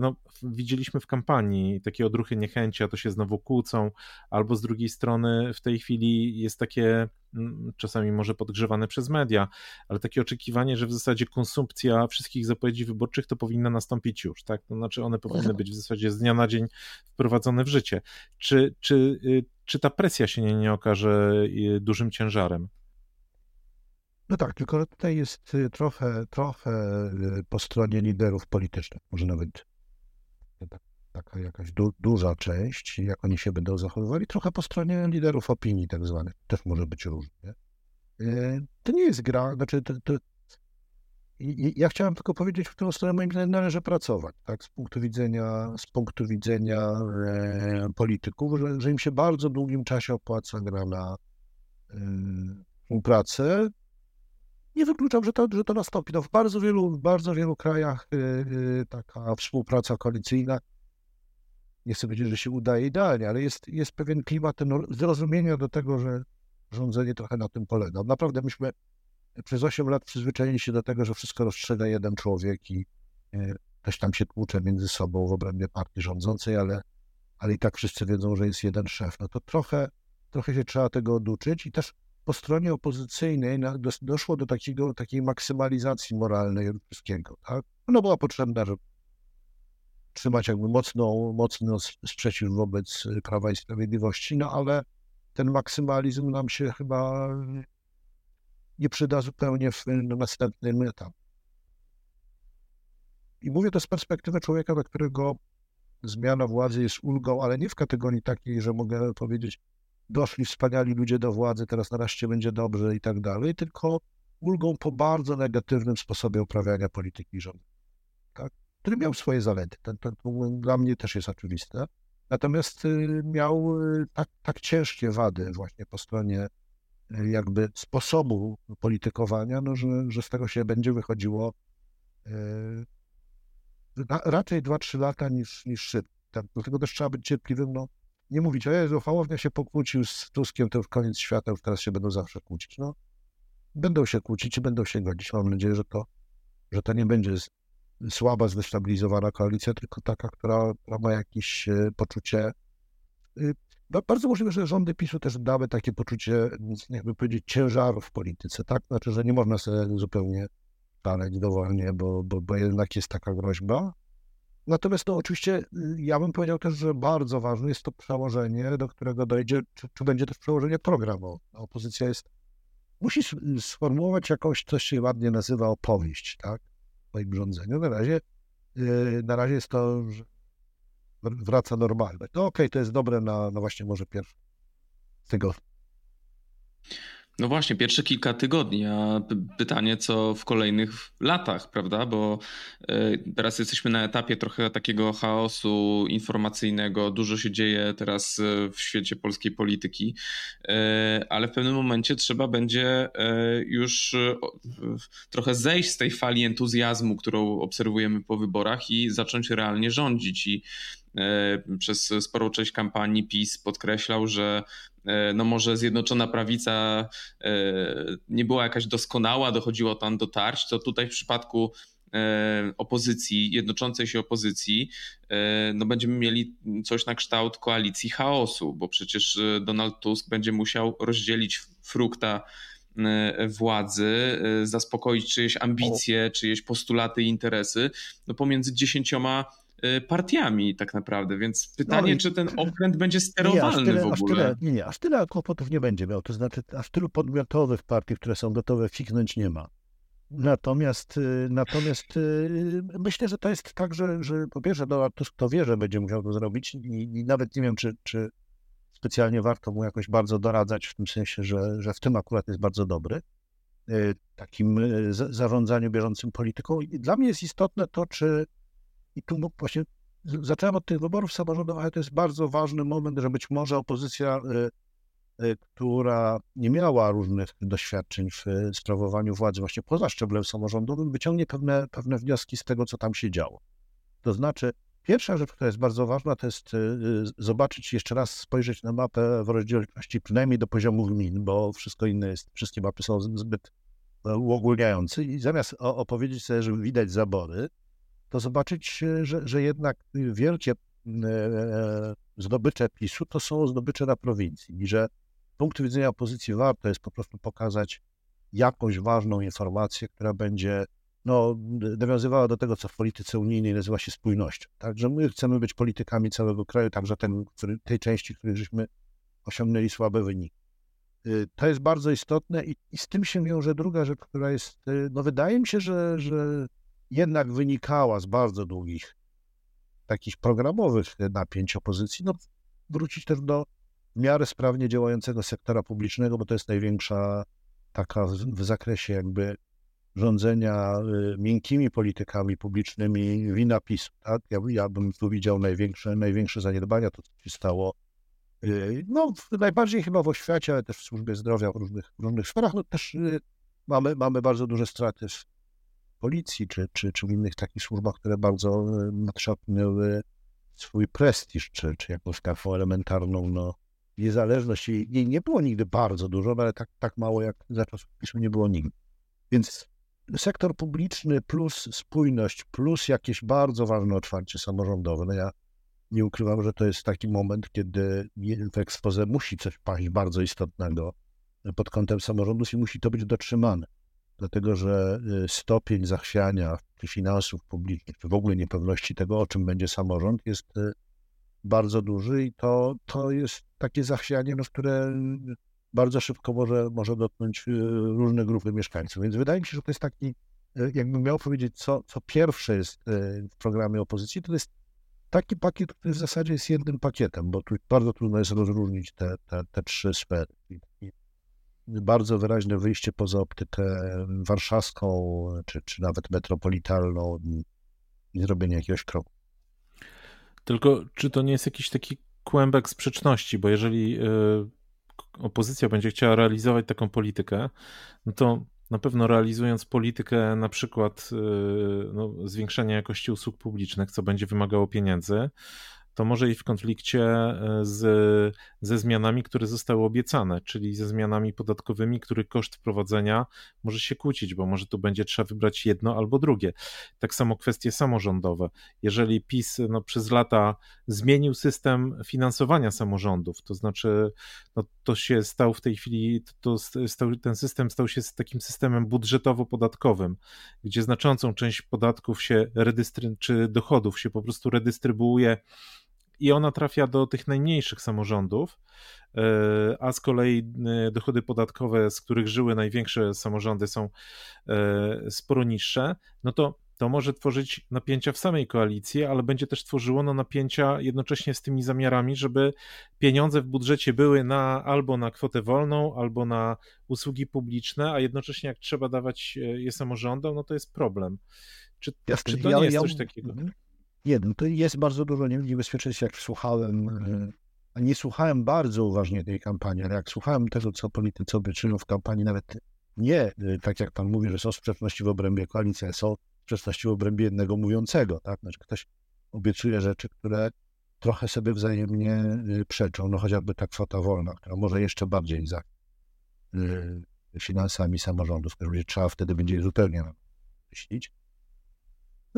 no widzieliśmy w kampanii takie odruchy niechęci, a to się znowu kłócą, albo z drugiej strony w tej chwili jest takie, mm, czasami może podgrzewane przez media, ale takie oczekiwanie, że w zasadzie konsumpcja wszystkich zapowiedzi wyborczych to powinna nastąpić już, tak? To znaczy one powinny być w zasadzie z dnia na dzień wprowadzone w życie. Czy, czy, y, czy ta presja się nie, nie okaże y, dużym ciężarem? No tak, tylko tutaj jest y, trochę, trochę y, po stronie liderów politycznych, może nawet taka jakaś du, duża część, jak oni się będą zachowywali, trochę po stronie liderów opinii tak zwanych, też może być różnie. Y, to nie jest gra, znaczy to, to, ja chciałem tylko powiedzieć, w którą stronę moim zdaniem należy pracować, tak, z punktu widzenia, z punktu widzenia e, polityków, że, że im się bardzo długim czasie opłaca gra na e, współpracę, nie wykluczam, że to, że to nastąpi. No, w bardzo wielu, w bardzo wielu krajach yy, taka współpraca koalicyjna, nie chcę powiedzieć, że się udaje idealnie, ale jest, jest pewien klimat ten zrozumienia do tego, że rządzenie trochę na tym polega. Naprawdę myśmy przez 8 lat przyzwyczaili się do tego, że wszystko rozstrzyga jeden człowiek i ktoś tam się tłucze między sobą w obrębie partii rządzącej, ale, ale i tak wszyscy wiedzą, że jest jeden szef. No to trochę, trochę się trzeba tego oduczyć i też po stronie opozycyjnej doszło do takiego, takiej maksymalizacji moralnej wszystkiego. Tak? Ona była potrzebna, żeby trzymać jakby mocno, mocno sprzeciw wobec Prawa i Sprawiedliwości, no ale ten maksymalizm nam się chyba nie przyda zupełnie w następnym etapie. I mówię to z perspektywy człowieka, dla którego zmiana władzy jest ulgą, ale nie w kategorii takiej, że mogę powiedzieć, doszli wspaniali ludzie do władzy, teraz nareszcie będzie dobrze i tak dalej, tylko ulgą po bardzo negatywnym sposobie uprawiania polityki rządu, tak? który miał swoje zalety. Ten, ten dla mnie też jest oczywiste. Natomiast y, miał y, tak, tak ciężkie wady właśnie po stronie y, jakby sposobu politykowania, no, że, że z tego się będzie wychodziło raczej 2-3 lata niż, niż szybko. Tak, dlatego też trzeba być cierpliwym, no nie mówić, o Jezu, Hołownia się pokłócił z Tuskiem, to już koniec świata, już teraz się będą zawsze kłócić. No, będą się kłócić i będą się godzić. Mam nadzieję, że to, że to nie będzie słaba, zdestabilizowana koalicja, tylko taka, która, ma jakieś e, poczucie. Y, bardzo możliwe, że rządy PiSu też dały takie poczucie, jakby powiedzieć, ciężaru w polityce, tak? Znaczy, że nie można sobie zupełnie szaleć dowolnie, bo, bo, bo jednak jest taka groźba. Natomiast to oczywiście y, ja bym powiedział też, że bardzo ważne jest to przełożenie, do którego dojdzie, czy, czy będzie też przełożenie programu. Opozycja jest, musi sformułować jakąś, coś się ładnie nazywa opowieść, tak? W swoim rządzeniu. Na razie, yy, na razie jest to, że wraca normalność. No okej, okay, to jest dobre na, na właśnie może pierwszy tygodni. No właśnie, pierwsze kilka tygodni, a pytanie, co w kolejnych latach, prawda? Bo e, teraz jesteśmy na etapie trochę takiego chaosu informacyjnego. Dużo się dzieje teraz e, w świecie polskiej polityki, e, ale w pewnym momencie trzeba będzie już trochę zejść z tej fali entuzjazmu, którą obserwujemy po wyborach i zacząć realnie rządzić. I przez sporą część kampanii PiS podkreślał, że E, no może Zjednoczona Prawica e, nie była jakaś doskonała, dochodziło tam do tarć, to tutaj w przypadku e, opozycji, jednoczącej się opozycji, no będziemy mieli coś na kształt koalicji chaosu, bo przecież Donald Tusk będzie musiał rozdzielić frukta władzy, zaspokoić czyjeś ambicje, czyjeś postulaty i interesy no pomiędzy dziesięcioma partiami tak naprawdę, więc pytanie, no, czy ten okręt będzie sterowalny nie, tyle, w ogóle? Tyle, nie, nie, aż tyle kłopotów nie będzie miał, to znaczy aż tylu podmiotowych partii, które są gotowe fiknąć nie ma. Natomiast, y, natomiast y, myślę, że to jest tak, że, że po pierwsze Donald Tusk to wie, że będzie musiał to zrobić i, i nawet nie wiem, czy, czy specjalnie warto mu jakoś bardzo doradzać w tym sensie, że, że w tym akurat jest bardzo dobry takim zarządzaniu bieżącym polityką. I dla mnie jest istotne to, czy i tu właśnie zacząłem od tych wyborów samorządowych, ale to jest bardzo ważny moment, że być może opozycja, y, y, która nie miała różnych doświadczeń w sprawowaniu władzy właśnie poza szczeblem samorządowym, wyciągnie pewne, pewne wnioski z tego, co tam się działo. To znaczy, pierwsza rzecz, która jest bardzo ważna, to jest zobaczyć, jeszcze raz spojrzeć na mapę w rozdzielczości przynajmniej do poziomu gmin, bo wszystko inne jest, wszystkie mapy są zbyt uogólniające i zamiast opowiedzieć sobie, że widać zabory, to zobaczyć, że, że jednak wielkie e, e, zdobycze PiSu to są zdobycze na prowincji i że z punktu widzenia opozycji warto jest po prostu pokazać jakąś ważną informację, która będzie no, nawiązywała do tego, co w polityce unijnej nazywa się spójnością. Także my chcemy być politykami całego kraju, także ten, który, tej części, której żeśmy osiągnęli słabe wyniki. Y, to jest bardzo istotne i, i, z tym się wiąże druga rzecz, która jest, y, no wydaje mi się, że, że jednak wynikała z bardzo długich takich programowych napięć opozycji, no wrócić też do w miarę sprawnie działającego sektora publicznego, bo to jest największa taka w, w zakresie jakby rządzenia y, miękkimi politykami publicznymi wina PiSu. Tak? Ja, ja bym tu widział największe, największe zaniedbania, to co się stało y, no, najbardziej chyba w oświacie, ale też w służbie zdrowia w różnych, w różnych sferach. No, też y, mamy, mamy bardzo duże straty w policji, czy, czy, czy w innych takich służbach, które bardzo e, nadszarpnęły swój prestiż, czy, czy jakąś taką elementarną no, niezależność. Jej nie było nigdy bardzo dużo, ale tak, tak mało jak za czasów PiSu nie było nigdy. Więc sektor publiczny plus spójność, plus jakieś bardzo ważne otwarcie samorządowe. No ja nie ukrywam, że to jest taki moment, kiedy w ekspoze musi coś paść bardzo istotnego pod kątem samorządów i musi to być dotrzymane dlatego że y, stopień zachwiania finansów publicznych, czy w ogóle niepewności tego, o czym będzie samorząd, jest y, bardzo duży i to, to jest takie zachwianie, no, które bardzo szybko może, może dotknąć y, różne grupy mieszkańców. Więc wydaje mi się, że to jest taki, jakbym miał powiedzieć, co, co pierwsze jest w programie opozycji, to jest taki pakiet, który w zasadzie jest jednym pakietem, bo tu bardzo trudno jest rozróżnić te, te, te trzy sfery bardzo wyraźne wyjście poza optykę warszawską, czy, czy nawet metropolitalną i zrobienie jakiegoś kroku. Tylko czy to nie jest jakiś taki kłębek sprzeczności, bo jeżeli y, opozycja będzie chciała realizować taką politykę, no to na pewno realizując politykę na przykład no, zwiększania jakości usług publicznych, co będzie wymagało pieniędzy, to może i w konflikcie e, z, ze zmianami, które zostały obiecane, czyli ze zmianami podatkowymi, których koszt wprowadzenia może się kłócić, bo może tu będzie trzeba wybrać jedno albo drugie. Tak samo kwestie samorządowe. Jeżeli PiS no, przez lata zmienił system finansowania samorządów, to znaczy no, to się stał w tej chwili, to stał, ten system stał się takim systemem budżetowo-podatkowym, gdzie znaczącą część podatków się redystry- czy dochodów się po prostu redystrybuuje i ona trafia do tych najmniejszych samorządów, e, a z kolei e, dochody podatkowe, z których żyły największe samorządy, są e, sporo niższe, no to to może tworzyć napięcia w samej koalicji, ale będzie też tworzyło no, napięcia jednocześnie z tymi zamiarami, żeby pieniądze w budżecie były na, albo na kwotę wolną, albo na usługi publiczne, a jednocześnie jak trzeba dawać je samorządom, no to jest problem. Czy, czy to nie jest coś takiego? Jeden, to jest bardzo dużo niebezpieczeństw, jak słuchałem, e, a nie słuchałem bardzo uważnie tej kampanii, ale jak słuchałem tego, co politycy obiecują w kampanii, nawet nie e, tak jak pan mówi, że są sprzeczności w obrębie koalicji, ale są sprzeczności w obrębie jednego mówiącego, tak? Znaczy ktoś obiecuje rzeczy, które trochę sobie wzajemnie e, przeczą, no chociażby ta kwota wolna, która może jeszcze bardziej za finansami samorządów, które trzeba wtedy będzie zupełnie myślić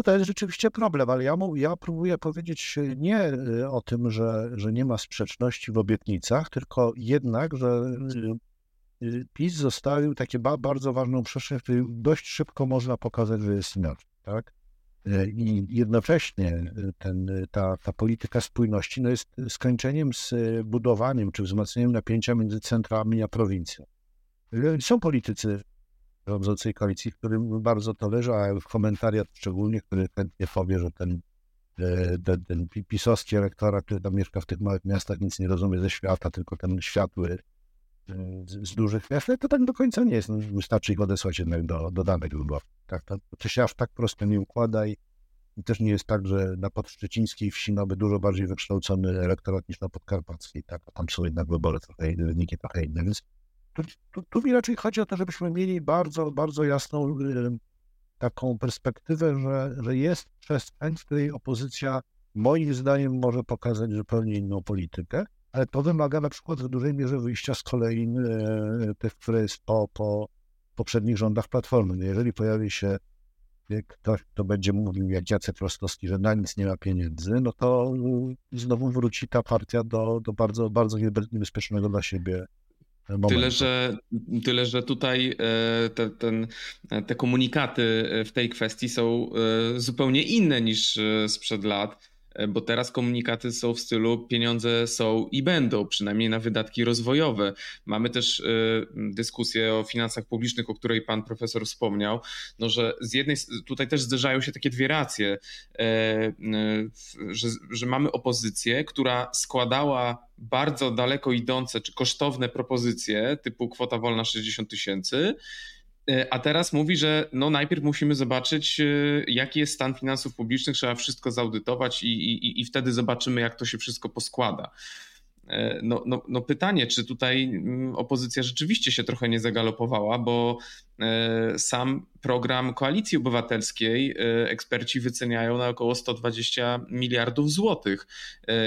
no to jest rzeczywiście problem, ale ja, mu, ja próbuję powiedzieć nie y, o tym, że, że nie ma sprzeczności w obietnicach, tylko jednak, że y, y, PiS zostawił takie ba, bardzo ważną przestrzeń, w której dość szybko można pokazać, że jest inaczej, tak? I jednocześnie ten, ta, ta polityka spójności no jest skończeniem z budowaniem czy wzmacnianiem napięcia między centrami a prowincją. Są politycy rządzącej koalicji, którym bardzo to leży, a komentariat szczególnie, który chętnie powie, że ten, e, ten, ten pisowski elektorat, który tam mieszka w tych małych miastach, nic nie rozumie ze świata, tylko ten światły e, z, dużych miast, to tak do końca nie jest. No, wystarczy ich odesłać jednak do, do danych wyborów. Tak, to, to się aż tak prosto nie układa i, i też nie jest tak, że na podszczecińskiej wsi mamy dużo bardziej wykształcony elektorat niż na podkarpackiej. Tak? Tam są jednak wybory trochę, wyniki trochę inne, więc tu, tu, tu mi raczej chodzi o to, żebyśmy mieli bardzo, bardzo jasną taką perspektywę, że, że jest przestrzeń, w której opozycja moim zdaniem może pokazać zupełnie inną politykę, ale to wymaga na przykład w dużej mierze wyjścia z kolei e, tych, które jest po, po poprzednich rządach Platformy. No jeżeli pojawi się ktoś, kto będzie mówił jak Jacek Rostowski, że na nic nie ma pieniędzy, no to znowu wróci ta partia do, do bardzo, bardzo niebezpiecznego dla siebie Tyle że, tyle, że tutaj e, te, ten, te komunikaty w tej kwestii są e, zupełnie inne niż e, sprzed lat. E, bo teraz komunikaty są w stylu pieniądze są i będą, przynajmniej na wydatki rozwojowe. Mamy też e, dyskusję o finansach publicznych, o której pan profesor wspomniał, no że z jednej tutaj też zderzają się takie dwie racje, e, że, że mamy opozycję, która składała bardzo daleko idące czy kosztowne propozycje typu kwota wolna 60 tysięcy a teraz mówi, że no najpierw musimy zobaczyć, e, jaki jest stan finansów publicznych, trzeba wszystko zaudytować i, i, i wtedy zobaczymy, jak to się wszystko poskłada. E, no, no, no pytanie, czy tutaj mm, opozycja rzeczywiście się trochę nie zagalopowała, bo e, sam program Koalicji Obywatelskiej e, eksperci wyceniają na około 120 miliardów złotych.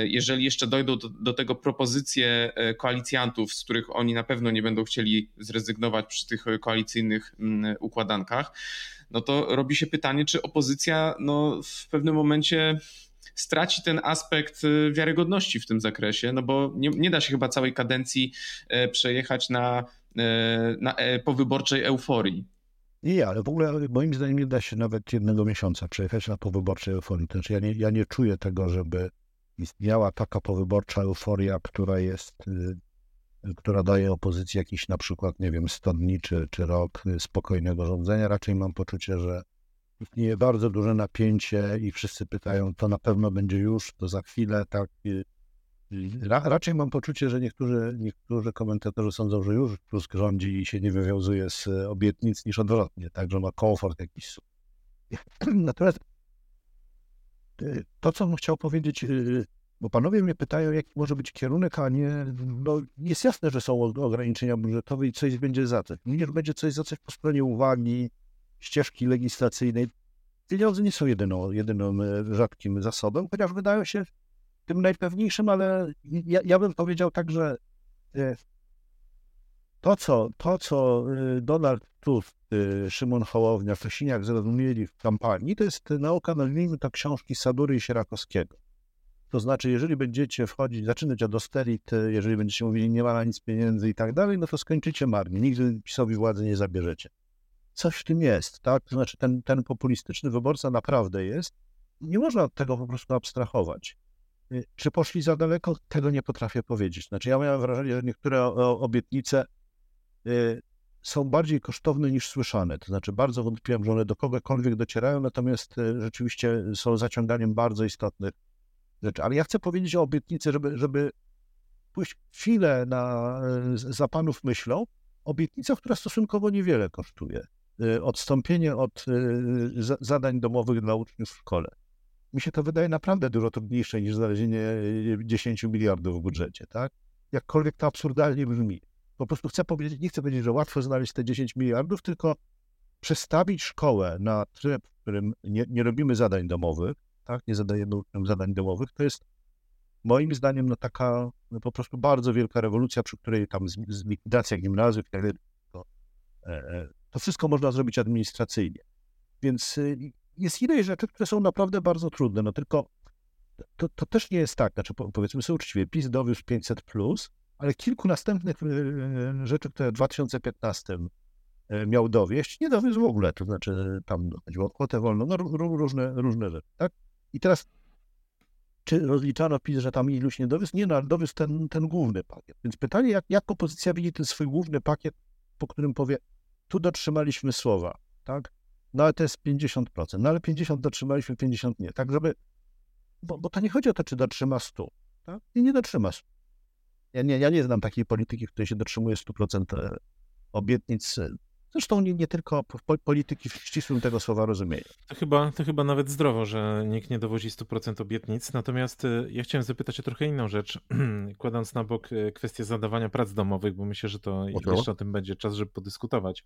Jeżeli jeszcze dojdą do, do tego propozycje koalicjantów, z których oni na pewno nie będą chcieli zrezygnować przy tych koalicyjnych mm, układankach, no to robi się pytanie, czy opozycja no, w pewnym momencie straci ten aspekt y, wiarygodności w tym zakresie, no bo nie, nie da się chyba całej kadencji e, przejechać na, e, na e, powyborczej euforii. Nie, ale w ogóle moim zdaniem nie da się nawet jednego miesiąca przejechać na powyborczej euforii. Znaczy ja nie, ja nie czuję tego, żeby istniała taka powyborcza euforia, która jest, y, która daje opozycji jakiś na przykład, nie wiem, 100 dni czy, czy rok spokojnego rządzenia. Raczej mam poczucie, że istnieje bardzo duże napięcie i wszyscy pytają, to na pewno będzie już, to za chwilę, tak. Ra, raczej mam poczucie, że niektórzy, niektórzy komentatorzy sądzą, że już Tusk rządzi i się nie wywiązuje z obietnic, niż odwrotnie, tak, że ma komfort jakiś. Natomiast y, to, co bym chciał powiedzieć, y, Bo panowie mnie pytają, jaki może być kierunek, a nie. No, jest jasne, że są ograniczenia budżetowe i coś będzie za coś. Niech będzie coś za coś po stronie uwagi, ścieżki legislacyjnej. Pieniądze nie są jedyną, jedyną e, rzadkim zasobem, chociaż wydają się tym najpewniejszym, ale ja, ja bym powiedział tak, że e, to, co, to, co e, Donald Tusk, Szymon Hołownia, Kosiniak zrozumieli w kampanii, to jest nauka, nazwijmy to, książki Sadury i Sierakowskiego. To znaczy, jeżeli będziecie wchodzić, zaczynać od austerity, jeżeli będziecie mówili, nie ma na nic pieniędzy i tak dalej, no to skończycie marnie. Nigdy PiSowi władzy nie zabierzecie. Coś w tym jest, tak? To znaczy, ten, ten populistyczny wyborca naprawdę jest. Nie można od tego po prostu abstrahować. Y, czy poszli za daleko? Tego nie potrafię powiedzieć. Znaczy, ja miałem wrażenie, że niektóre obietnice y, są bardziej kosztowne niż słyszane. To znaczy, bardzo wątpiłem, że one do kogokolwiek docierają, natomiast y, rzeczywiście są zaciąganiem bardzo istotnych rzeczy. Ale ja chcę powiedzieć o obietnicy, żeby, żeby pójść chwilę na, za panów myślą, obietnica, która stosunkowo niewiele kosztuje. Y, odstąpienie od y, zadań domowych dla uczniów w szkole. Mi się to wydaje naprawdę dużo trudniejsze niż znalezienie 10 miliardów w budżecie, tak? Jakkolwiek to absurdalnie brzmi. Po prostu chcę powiedzieć, nie chcę powiedzieć, że łatwo znaleźć te 10 miliardów, tylko przestawić szkołę na tryb, w którym nie, nie robimy zadań domowych, tak, nie zadajemy uczniom zadań domowych, to jest moim zdaniem no, taka no, po prostu bardzo wielka rewolucja, przy której tam z, z likwidacja gimnazjów, to, e, e, to wszystko można zrobić administracyjnie. Więc y, jest ile rzeczy, które są naprawdę bardzo trudne, no tylko to, to też nie jest tak, znaczy powiedzmy sobie uczciwie, PiS dowiózł 500+, plus, ale kilku następnych y, y, rzeczy, które w 2015 miał dowieść, nie dowiózł w ogóle, to znaczy tam chodziło o kwotę wolną, no różne, różne rzeczy, tak? I teraz, czy rozliczano PiS, że tam iluś nie dowiózł? Nie, no, ale dowiózł ten, ten główny pakiet. Więc pytanie, jak, jak opozycja widzi ten swój główny pakiet, po którym powie, tu dotrzymaliśmy słowa, tak? No ale to jest 50%. No ale 50 dotrzymaliśmy, 50 nie. Tak, żeby. Bo, bo to nie chodzi o to, czy dotrzyma 100. Tak? I nie dotrzyma 100. Ja nie, ja nie znam takiej polityki, w której się dotrzymuje 100% e, obietnic Zresztą nie, nie tylko polityki w ścisłym tego słowa rozumieniu. To chyba, to chyba nawet zdrowo, że nikt nie dowozi 100% obietnic. Natomiast y, ja chciałem zapytać o trochę inną rzecz, kładąc na bok y, kwestię zadawania prac domowych, bo myślę, że to Oto. jeszcze o tym będzie czas, żeby podyskutować.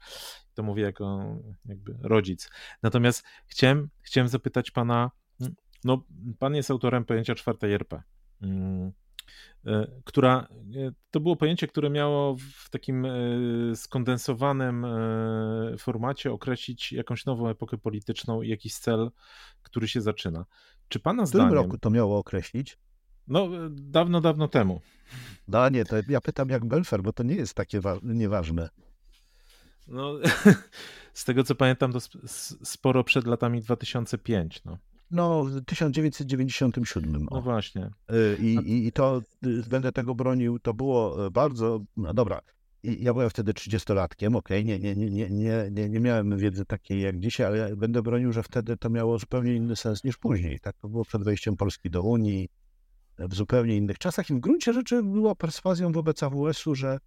To mówię jako jakby rodzic. Natomiast chciałem, chciałem zapytać pana, no pan jest autorem pojęcia czwartej RP. E, która e, to było pojęcie, które miało w takim e, skondensowanym formacie określić jakąś nową epokę polityczną i jakiś cel, który się zaczyna. Czy pana zdaniem... W którym roku to miało określić? No, dawno, dawno temu. No nie, to ja pytam jak Belfer, bo to nie jest takie nieważne. No, z tego co pamiętam, to sporo przed latami 2005. No. No, w 1997. No właśnie. Y, I, i, I to y, będę tego bronił. To było y, bardzo. No dobra. Ja byłem wtedy 30-latkiem, okej, okay. nie, nie, nie, nie, nie, nie miałem wiedzy takiej jak dzisiaj, ale będę bronił, że wtedy to miało zupełnie inny sens niż później. Tak, to było przed wejściem Polski do Unii, w zupełnie innych czasach i w gruncie rzeczy było perswazją wobec AWS-u, że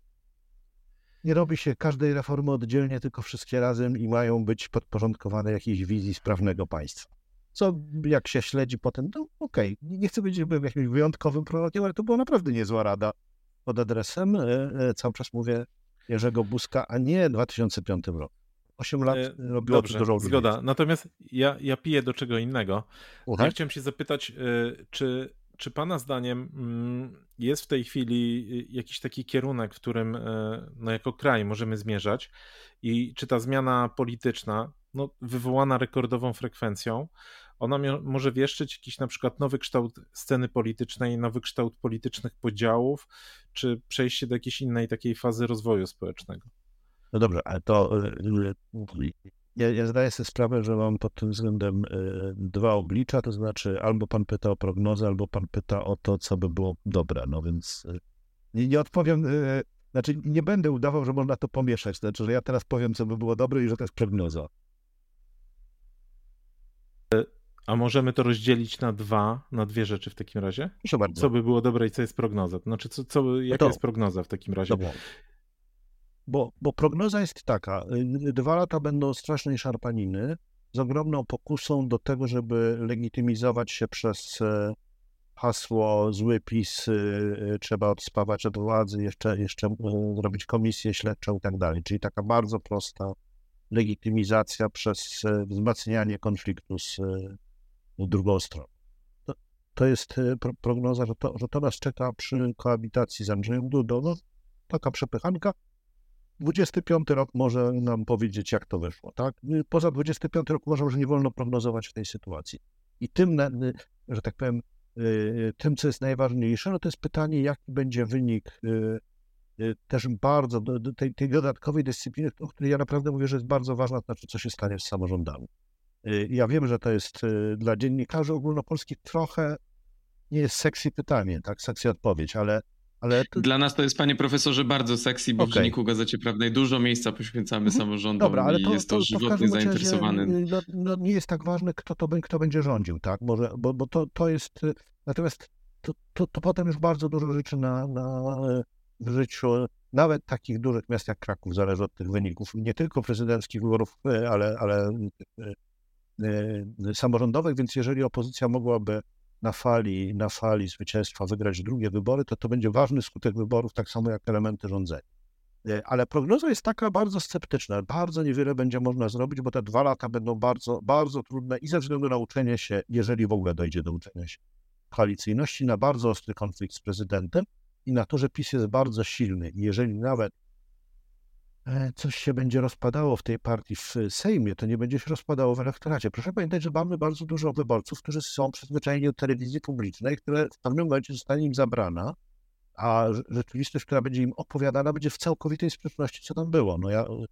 nie robi się każdej reformy oddzielnie, tylko wszystkie razem i mają być podporządkowane jakiejś wizji sprawnego państwa co jak się śledzi potem, to okej, okay. nie chcę powiedzieć, że byłem jakimś wyjątkowym prorokiem, ale to była naprawdę niezła rada pod adresem, e, e, cały czas mówię Jerzego Buzka, a nie 2005 rok. Osiem lat e, robiło Dobrze, dużo zgoda. Natomiast ja, ja piję do czego innego. Ja chciałem się zapytać, czy, czy pana zdaniem mm, jest w tej chwili jakiś taki kierunek, w którym no, jako kraj możemy zmierzać i czy ta zmiana polityczna, no, wywołana rekordową frekwencją, ona może wieszczyć jakiś na przykład nowy kształt sceny politycznej, nowy kształt politycznych podziałów, czy przejście do jakiejś innej takiej fazy rozwoju społecznego. No dobrze, ale to ja, ja zdaję sobie sprawę, że mam pod tym względem y, dwa oblicza, to znaczy albo pan pyta o prognozę, albo pan pyta o to, co by było dobre, no więc nie, nie odpowiem, znaczy nie będę udawał, że można to pomieszać, znaczy, że ja teraz powiem, co by było dobre i że to jest prognoza. A możemy to rozdzielić na dwa, na dwie rzeczy w takim razie? Proszę bardzo. Co by było dobre i co jest prognoza? Znaczy, co, co, jaka to, jest prognoza w takim razie? Bo, bo prognoza jest taka, y, dwa lata będą strasznej szarpaniny z ogromną pokusą do tego, żeby legitymizować się przez e, hasło zły PiS, trzeba odspawać od władzy, jeszcze, jeszcze zrobić komisję śledczą i tak dalej. Czyli taka bardzo prosta legitymizacja przez wzmacnianie konfliktu z drugą stroną. To, to jest prognoza, że to, że to nas czeka przy koabitacji z Andrzejem Dudą. No, taka przepychanka. 25 rok może nam powiedzieć, jak to wyszło. Tak? Poza 25 rok uważam, że nie wolno prognozować w tej sytuacji. I tym, że tak powiem, y, tym, co jest najważniejsze, no to jest pytanie, jaki będzie wynik y, y, też bardzo tej, tej dodatkowej dyscypliny, o której ja naprawdę mówię, że jest bardzo ważna, to znaczy, co się stanie z samorządami. Ja wiem, że to jest dla dziennikarzy ogólnopolskich trochę nie jest sexy pytanie, tak, sexy odpowiedź, ale ale to... Dla nas to jest, panie profesorze, bardzo sexy, bo okay. w Dzienniku Gazecie Prawnej dużo miejsca poświęcamy mhm. samorządom Dobra, ale to, jest to, to żywotnie to zainteresowany. No, no, nie jest tak ważne, kto, to, kto będzie rządził, tak? Może, bo, bo to, to jest... Natomiast to, to, to potem już bardzo dużo rzeczy na, na, w życiu, nawet takich dużych miast jak Kraków, zależy od tych wyników, nie tylko prezydenckich wyborów, ale, ale samorządowych, więc jeżeli opozycja mogłaby na fali, na fali zwycięstwa wygrać drugie wybory, to to będzie ważny skutek wyborów, tak samo jak elementy rządzenia. E, ale prognoza jest taka bardzo sceptyczna. Bardzo niewiele będzie można zrobić, bo te dwa lata będą bardzo, bardzo trudne i ze względu na uczenie się, jeżeli w ogóle dojdzie do uczenia się koalicyjności, na bardzo ostry konflikt z prezydentem i na to, że PiS jest bardzo silny. Jeżeli nawet coś się będzie rozpadało w tej partii w Sejmie, to nie będzie się rozpadało w elektoracie. Proszę pamiętać, że mamy bardzo dużo wyborców, którzy są przyzwyczajeni do telewizji publicznej, które w pewnym momencie zostanie im zabrana, a rzeczywistość, która będzie im opowiadana, będzie w całkowitej sprzeczności, co tam było. No ja e,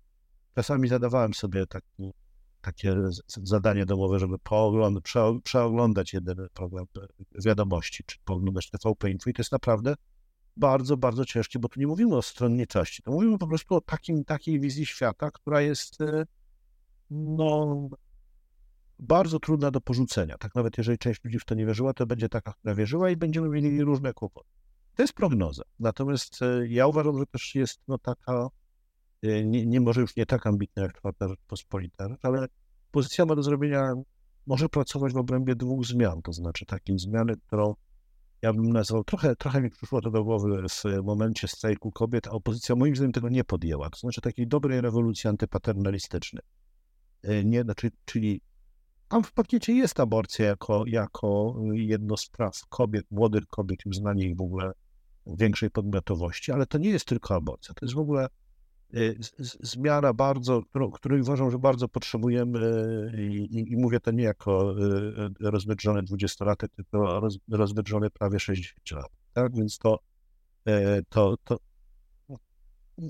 czasami zadawałem sobie taki, takie zadanie domowe, żeby przeoglądać jeden program e, wiadomości, czy pooglądać TVP Info i to jest naprawdę bardzo, bardzo ciężkie, bo tu nie mówimy o stronniczości, to mówimy po prostu o takim, takiej wizji świata, która jest e, no, bardzo trudna do porzucenia. Tak nawet jeżeli część ludzi w to nie wierzyła, to będzie taka, która wierzyła i będziemy mieli różne kłopoty. To jest prognoza. Natomiast e, ja uważam, że też jest no, taka, e, nie, nie może już nie tak ambitna jak Czwarta Rzeczpospolita, ale pozycja ma do zrobienia, może pracować w obrębie dwóch zmian, to znaczy takiej zmiany, którą ja bym nazwał, trochę, trochę mi przyszło to do głowy w momencie strajku kobiet, a opozycja moim zdaniem tego nie podjęła. To znaczy takiej dobrej rewolucji antypaternalistycznej. E, nie, znaczy, czyli tam w pakiecie jest aborcja jako, jako jedno z praw kobiet, młodych kobiet, już znanie ich w ogóle większej podmiotowości, ale to nie jest tylko aborcja. To jest w ogóle zmiana bardzo, której uważam, że bardzo potrzebujemy y, i, i, mówię to nie jako y, rozwydrzony dwudziestolatek, tylko roz, rozwydrzony prawie 60 lat. Tak? Więc to, to, to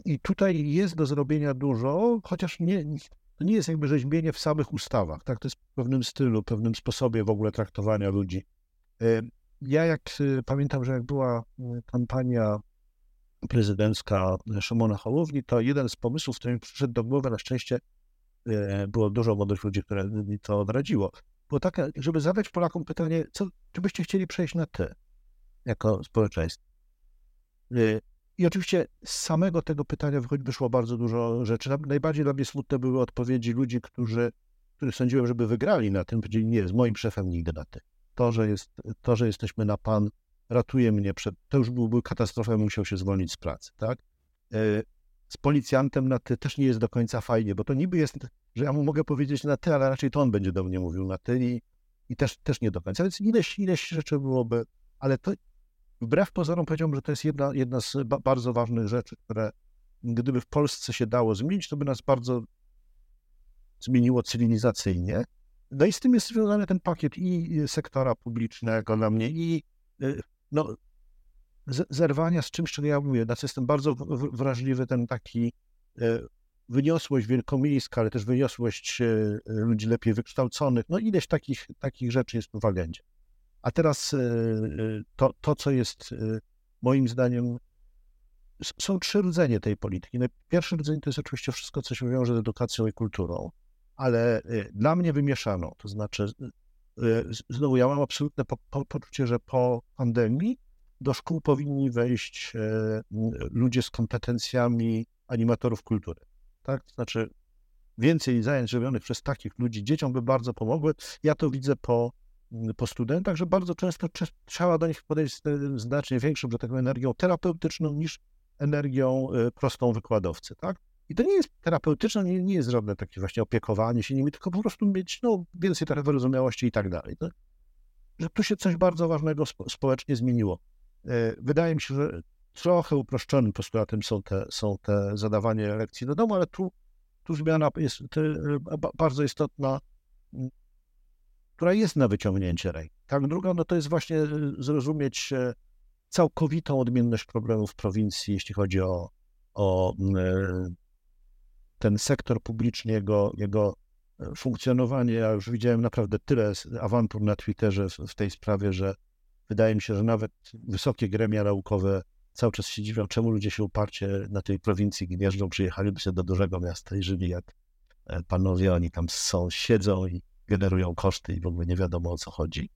i tutaj jest do zrobienia dużo, chociaż nie, nie jest jakby rzeźbienie w samych ustawach, tak? To jest w pewnym stylu, pewnym sposobie w ogóle traktowania ludzi. Ja jak pamiętam, że jak była kampania prezydencka Szymona Hołowni, to jeden z pomysłów, który mi przyszedł do głowy, na szczęście e, było dużo młodych ludzi, które mi to odradziło, było takie, żeby zadać Polakom pytanie, co, czy byście chcieli przejść na ty jako społeczeństwo. E, I oczywiście z samego tego pytania wyszło bardzo dużo rzeczy. Najbardziej dla mnie smutne były odpowiedzi ludzi, którzy, których sądziłem, żeby wygrali na tym, powiedzieli, nie, z moim szefem nigdy na ty. To, że, jest, to, że jesteśmy na pan, ratuje mnie przed, to już byłby katastrofa, musiał się zwolnić z pracy, tak? E, z policjantem na ty też nie jest do końca fajnie, bo to niby jest, że ja mu mogę powiedzieć na ty, ale raczej to on będzie do mnie mówił na ty i, i też, też nie do końca. Więc ileś, ileś rzeczy byłoby, ale to wbrew pozorom powiedziałbym, że to jest jedna, jedna z ba bardzo ważnych rzeczy, które gdyby w Polsce się dało zmienić, to by nas bardzo zmieniło cywilizacyjnie. No i z tym jest związany ten pakiet i sektora publicznego na mnie, i e, no, zerwania z czymś, czego ja mówię. Znaczy jestem bardzo wrażliwy, ten taki e, wyniosłość wielkomiejska, ale też wyniosłość e, ludzi lepiej wykształconych. No ileś takich, takich rzeczy jest w agendzie. A teraz e, to, to, co jest moim zdaniem, są trzy rdzenie tej polityki. No, pierwszy rdzeń to jest oczywiście wszystko, co się wiąże z edukacją i kulturą, ale dla mnie wymieszano, to znaczy znowu ja mam absolutne po, po, poczucie, że po pandemii do szkół powinni wejść e, ludzie z kompetencjami animatorów kultury. Tak? To znaczy więcej zajęć robionych przez takich ludzi dzieciom by bardzo pomogły. Ja to widzę po po studentach, że bardzo często trzeba do nich podejść z znacznie większą, że taką energią terapeutyczną niż energią prostą wykładowcy, tak? I to nie jest terapeutyczne, nie, nie jest żadne takie właśnie opiekowanie się nimi, tylko po prostu mieć no, więcej trochę wyrozumiałości i tak dalej. No, że tu się coś bardzo ważnego spo, społecznie zmieniło. E, wydaje mi się, że trochę uproszczonym postulatem są te, są te zadawanie lekcji do domu, ale tu, tu zmiana jest bardzo istotna, która jest na wyciągnięcie ręki. Tak, druga, no to jest właśnie e, zrozumieć e, całkowitą odmienność problemów prowincji, jeśli chodzi o, o ten sektor publiczny, jego, jego e, funkcjonowanie. Ja już widziałem naprawdę tyle awantur na Twitterze w, w tej sprawie, że wydaje mi się, że nawet wysokie gremia naukowe cały czas się dziwią, czemu ludzie się uparcie na tej prowincji gnieżdżą, przyjechaliby sobie do dużego miasta i żyli jak e, panowie, oni tam są, siedzą i generują koszty i w ogóle nie wiadomo o co chodzi.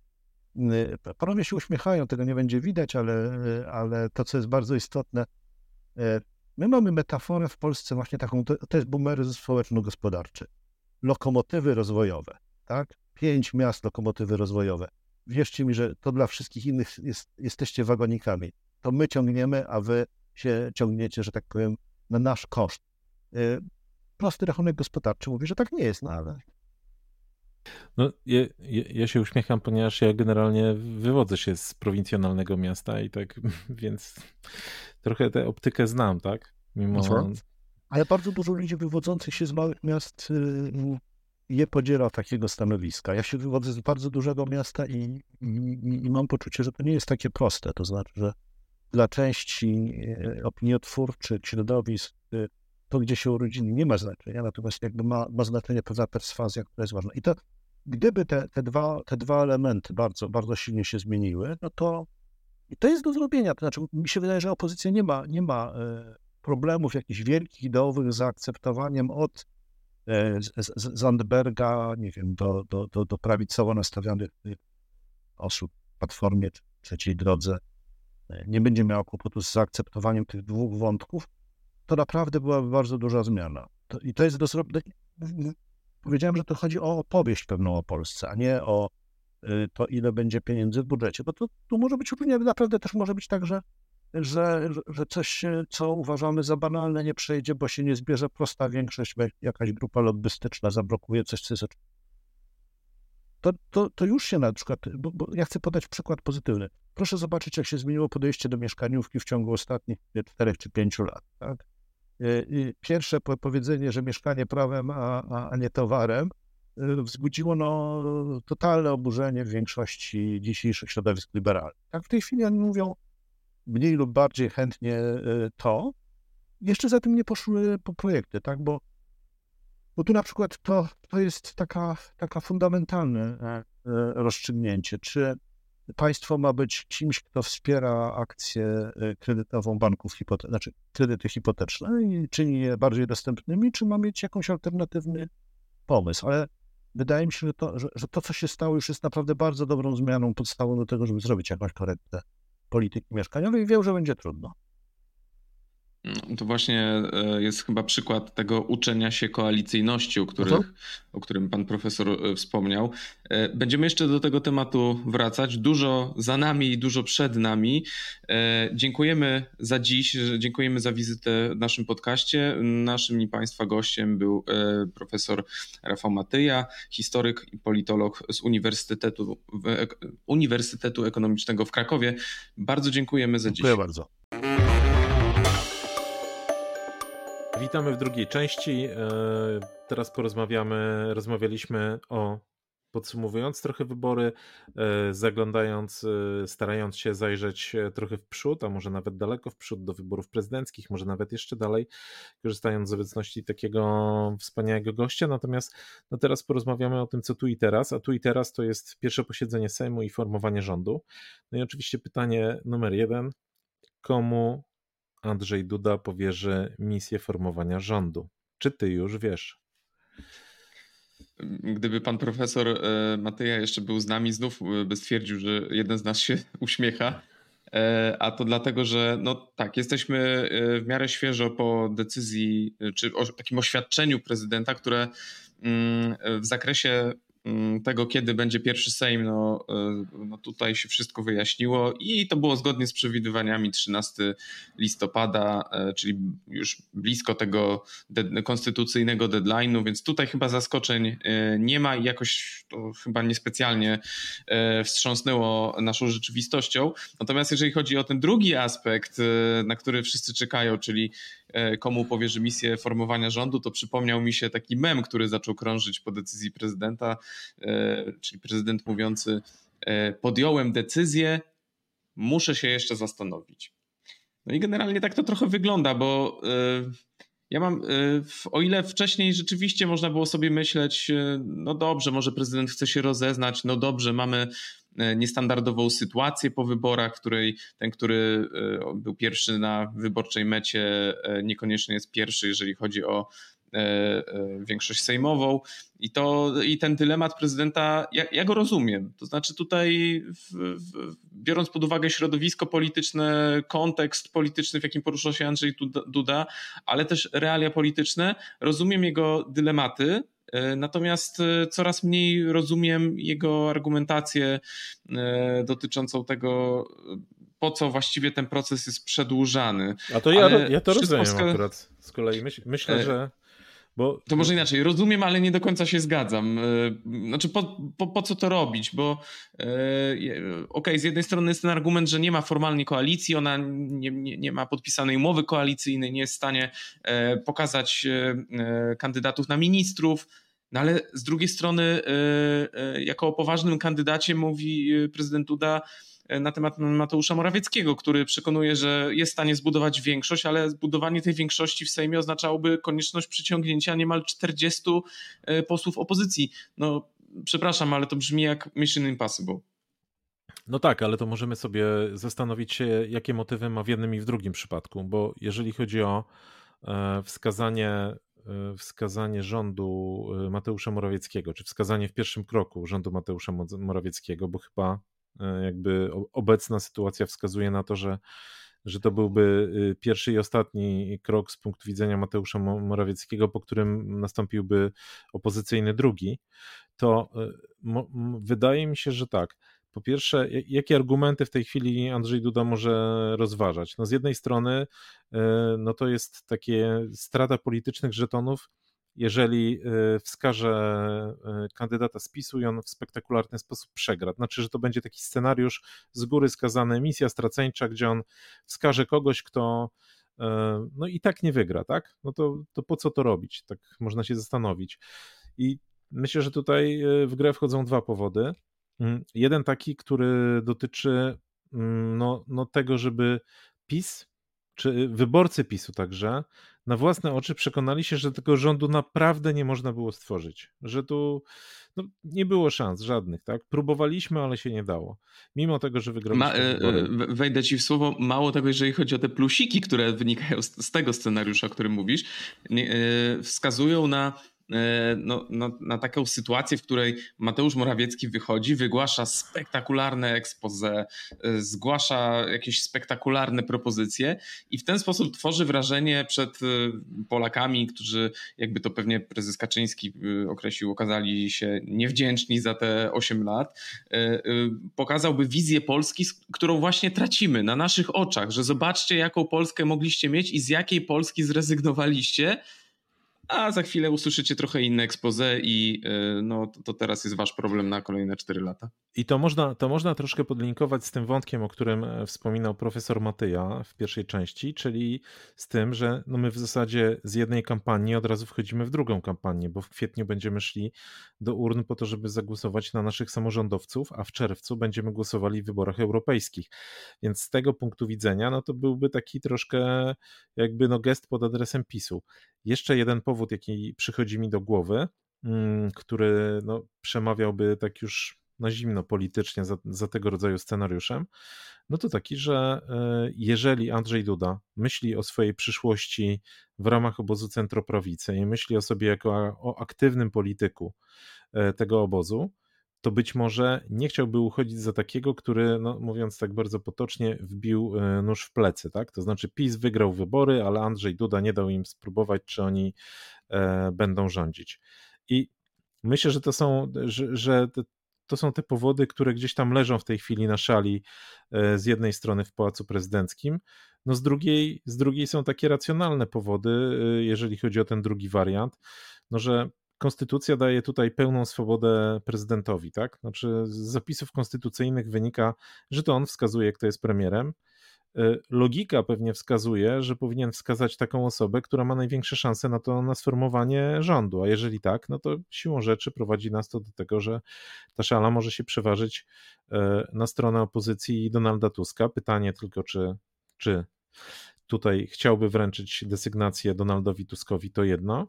Panowie się uśmiechają, tego nie będzie widać, ale, ale to, co jest bardzo istotne, e, My mamy metaforę w Polsce właśnie taką, to, to jest boomeryzm społeczno-gospodarczy. Lokomotywy rozwojowe, tak? Pięć miast lokomotywy rozwojowe. Wierzcie mi, że to dla wszystkich innych jest, jesteście wagonikami. To my ciągniemy, a wy się ciągniecie, że tak powiem, na nasz koszt. Y, prosty rachunek gospodarczy mówi, że tak nie jest, no ale no, ja, ja, się uśmiecham, ponieważ ja generalnie wywodzę się z prowincjonalnego miasta i tak, więc trochę tę optykę znam, tak? Mimo... Ale bardzo dużo ludzi wywodzących się z małych miast y, je podziela takiego stanowiska. Ja się wywodzę z bardzo dużego miasta i, i, i mam poczucie, że to nie jest takie proste. To znaczy, że dla części y, opiniotwórczych, środowisk, y, to, gdzie się urodzili, nie ma znaczenia, natomiast jakby ma, ma znaczenie pewna perswazja, która jest ważna. I to, gdyby te, te, dwa, te dwa elementy bardzo, bardzo silnie się zmieniły, no to i to jest do zrobienia. To znaczy, mi się wydaje, że opozycja nie ma, nie ma e, problemów jakichś wielkich, ideowych z zaakceptowaniem od e, Zandberga, nie wiem, do, do, do, do prawicowo nastawionych osób w Platformie Trzeciej Drodze. E, nie będzie miała kłopotu z zaakceptowaniem tych dwóch wątków, to naprawdę byłaby bardzo duża zmiana. To, I to jest do zrobienia. Powiedziałem, że to chodzi o opowieść pewną o Polsce, a nie o y, to, ile będzie pieniędzy w budżecie, bo to, tu może być różnie, naprawdę też może być tak, że, że, że coś, co uważamy za banalne, nie przejdzie, bo się nie zbierze prosta większość, jakaś grupa lobbystyczna zablokuje coś, co jest to, to, to już się na przykład, bo, bo, ja chcę podać przykład pozytywny. Proszę zobaczyć, jak się zmieniło podejście do mieszkaniówki w ciągu ostatnich czterech czy pięciu lat. Tak? Y, pierwsze powiedzenie, że mieszkanie prawem, a, a nie towarem, y, wzbudziło no, totalne oburzenie w większości dzisiejszych środowisk liberalnych. Tak w tej chwili oni mówią mniej lub bardziej chętnie y, to. Jeszcze za tym nie poszły po projekty, tak? Bo, bo tu na przykład to, to jest taka, taka fundamentalne e, rozstrzygnięcie, czy państwo ma być kimś, kto wspiera akcję y, kredytową banków, hipote- znaczy kredyty hipoteczne i czyni je bardziej dostępnymi, czy ma mieć jakąś alternatywny pomysł. Ale wydaje mi się, że to, że, że to, co się stało, już jest naprawdę bardzo dobrą zmianą, podstawą do tego, żeby zrobić jakąś korektę polityki mieszkaniowej i wiem, że będzie trudno. No, to właśnie e, jest chyba przykład tego uczenia się koalicyjności, o, których, o którym pan profesor e, wspomniał. E, będziemy jeszcze do tego tematu wracać. Dużo za nami i dużo przed nami. Dziękujemy za dziś, dziękujemy za wizytę w naszym podcaście. Naszym i państwa gościem był profesor Rafał Matyja, historyk i politolog z Uniwersytetu, Uniwersytetu Ekonomicznego w Krakowie. Bardzo dziękujemy za dziś. Dziękuję bardzo. Witamy w drugiej części. E, teraz porozmawiamy, rozmawialiśmy o podsumowując trochę wybory, e, zaglądając, e, starając się zajrzeć trochę w przód, a może nawet daleko w przód do wyborów prezydenckich, może nawet jeszcze dalej, korzystając z obecności takiego wspaniałego gościa. Natomiast no teraz porozmawiamy o tym, co tu i teraz, a tu i teraz to jest pierwsze posiedzenie Sejmu i formowanie rządu. No i oczywiście pytanie numer jeden, komu Andrzej Duda powierzy misję formowania rządu. Czy ty już wiesz? Gdyby pan profesor e, Matyja jeszcze był z nami, znów e, by stwierdził, że jeden z nas się uśmiecha. E, a to dlatego, że no tak, jesteśmy w miarę świeżo po decyzji, czy o takim oświadczeniu prezydenta, które mm, w zakresie tego, kiedy będzie pierwszy Sejm, no, no tutaj się wszystko wyjaśniło i to było zgodnie z przewidywaniami 13 listopada, czyli już blisko tego konstytucyjnego deadline'u, więc tutaj chyba zaskoczeń nie ma i jakoś to chyba niespecjalnie wstrząsnęło naszą rzeczywistością. Natomiast jeżeli chodzi o ten drugi aspekt, na który wszyscy czekają, czyli E, komu powierzy misję formowania rządu, to przypomniał mi się taki mem, który zaczął krążyć po decyzji prezydenta, e, czyli prezydent mówiący: e, Podjąłem decyzję, muszę się jeszcze zastanowić. No i generalnie tak to trochę wygląda, bo ja mam, o ile wcześniej rzeczywiście można było sobie myśleć, no dobrze, może prezydent chce się rozeznać, no dobrze, mamy E, niestandardową sytuację po wyborach, w której ten, który e, był pierwszy na wyborczej mecie, e, niekoniecznie jest pierwszy, jeżeli chodzi o większość sejmową. I, to, i ten dylemat prezydenta, ja, ja go rozumiem. To znaczy, tutaj, w, w, biorąc pod uwagę środowisko polityczne, kontekst polityczny, w jakim porusza się Andrzej Duda, ale też realia polityczne, rozumiem jego dylematy E, natomiast e, coraz mniej rozumiem jego argumentację e, dotyczącą tego, po co właściwie ten proces jest przedłużany. A to ja, ja to rozumiem akurat z kolei. Myśl, myślę, że bo... To może inaczej, rozumiem, ale nie do końca się zgadzam. Znaczy, po, po, po co to robić? Bo okej, okay, z jednej strony jest ten argument, że nie ma formalnej koalicji, ona nie, nie, nie, ma podpisanej umowy koalicyjnej, nie jest w stanie pokazać kandydatów na ministrów. No ale z drugiej strony, e, e, jako o poważnym kandydacie mówi e, prezydent Duda na temat Mateusza Morawieckiego, który przekonuje, że jest w stanie zbudować większość, ale zbudowanie tej większości w Sejmie oznaczałoby konieczność przyciągnięcia niemal 40 posłów opozycji. No, przepraszam, ale to brzmi jak Mission Impossible. No tak, ale to możemy sobie zastanowić się, jakie motywy ma w jednym i w drugim przypadku, bo jeżeli chodzi o wskazanie E, wskazanie rządu e, Mateusza Morawieckiego, czy wskazanie w pierwszym kroku rządu Mateusza Morawieckiego, bo chyba e, jakby obecna sytuacja wskazuje na to, że, że to byłby pierwszy i ostatni krok z punktu widzenia Mateusza Morawieckiego, po którym nastąpiłby opozycyjny drugi, to wydaje mi się, że tak. Po pierwsze, jakie argumenty w tej chwili Andrzej Duda może rozważać? No z jednej strony, e, no to jest takie strata politycznych żetonów, jeżeli e, wskaże e, kandydata z PiSu i on w spektakularny sposób przegra. Znaczy, że to będzie taki scenariusz z góry skazany, misja straceńcza, gdzie on wskaże kogoś, kto no i tak nie wygra, tak? No to, to po co to robić? Tak można się zastanowić. I myślę, że tutaj w grę wchodzą dwa powody. Mm, jeden taki, który dotyczy mm, no, no tego, żeby PiS, czy wyborcy PiSu także, na własne oczy przekonali się, że tego rządu naprawdę nie można było stworzyć. Że tu no, nie było szans żadnych, tak? Próbowaliśmy, ale się nie dało. Mimo tego, że wygraliśmy. Ma, e, wejdę ci w słowo, mało tego, jeżeli chodzi o te plusiki, które wynikają z, z tego scenariusza, o którym mówisz, e, wskazują na no, no, na taką sytuację, w której Mateusz Morawiecki wychodzi, wygłasza spektakularne expose, e, zgłasza jakieś spektakularne propozycje i w ten sposób tworzy wrażenie przed e, Polakami, którzy, jakby to pewnie prezes Kaczyński określił, okazali się niewdzięczni za te 8 lat, pokazałby wizję Polski, którą właśnie tracimy na naszych oczach, że zobaczcie, jaką Polskę mogliście mieć i z jakiej Polski zrezygnowaliście a za chwilę usłyszycie trochę inne expose i e, no, to teraz jest wasz problem na kolejne 4 lata. I to można, to można troszkę podlinkować z tym wątkiem, o którym e, wspominał profesor Matyja w pierwszej części, czyli z tym, że no my w zasadzie z jednej kampanii od razu wchodzimy w drugą kampanię, bo w kwietniu będziemy szli do urn po to, żeby zagłosować na naszych samorządowców, a w czerwcu będziemy głosowali w wyborach europejskich. Więc z tego punktu widzenia, no to byłby taki troszkę jakby no gest pod adresem PiSu. Jeszcze jeden powód, jaki przychodzi mi do głowy, mm, który no, przemawiałby tak już na zimno politycznie za, za, tego rodzaju scenariuszem, no to taki, że e, jeżeli Andrzej Duda myśli o swojej przyszłości w ramach obozu centroprawicy i myśli o sobie jako o aktywnym polityku e, tego obozu, to być może nie chciałby uchodzić za takiego, który, no, mówiąc tak bardzo potocznie, wbił e, nóż w plecy, tak? To znaczy PiS wygrał wybory, ale Andrzej Duda nie dał im spróbować, czy oni e, będą rządzić. I Myślę, że to są, że, że to są te powody, które gdzieś tam leżą w tej chwili na szali e, z jednej strony w Pałacu Prezydenckim, no z drugiej, z drugiej są takie racjonalne powody, e, jeżeli chodzi o ten drugi wariant, no że konstytucja daje tutaj pełną swobodę prezydentowi, tak? Znaczy z zapisów konstytucyjnych wynika, że to on wskazuje, kto jest premierem, E, logika pewnie wskazuje, że powinien wskazać taką osobę, która ma największe szanse na to, na sformowanie rządu, a jeżeli tak, no to siłą rzeczy prowadzi nas to do tego, że ta szala może się przeważyć e, na stronę opozycji Donalda Tuska. Pytanie tylko, czy, czy tutaj chciałby wręczyć desygnację Donaldowi Tuskowi, to jedno.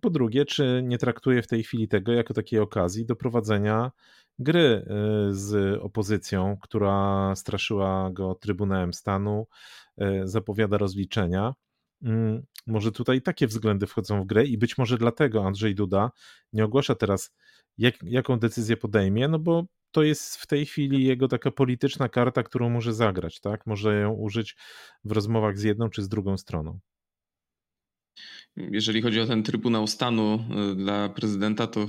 Po drugie, czy nie traktuje w tej chwili tego jako takiej okazji do prowadzenia gry y, z opozycją, która straszyła go Trybunałem Stanu, y, zapowiada rozliczenia. Mm, może tutaj takie względy wchodzą w grę i być może dlatego Andrzej Duda nie ogłasza teraz, jak, jaką decyzję podejmie, no bo to jest w tej chwili jego taka polityczna karta, którą może zagrać, tak? Może ją użyć w rozmowach z jedną czy z drugą stroną. Jeżeli chodzi o ten Trybunał Stanu y, dla prezydenta, to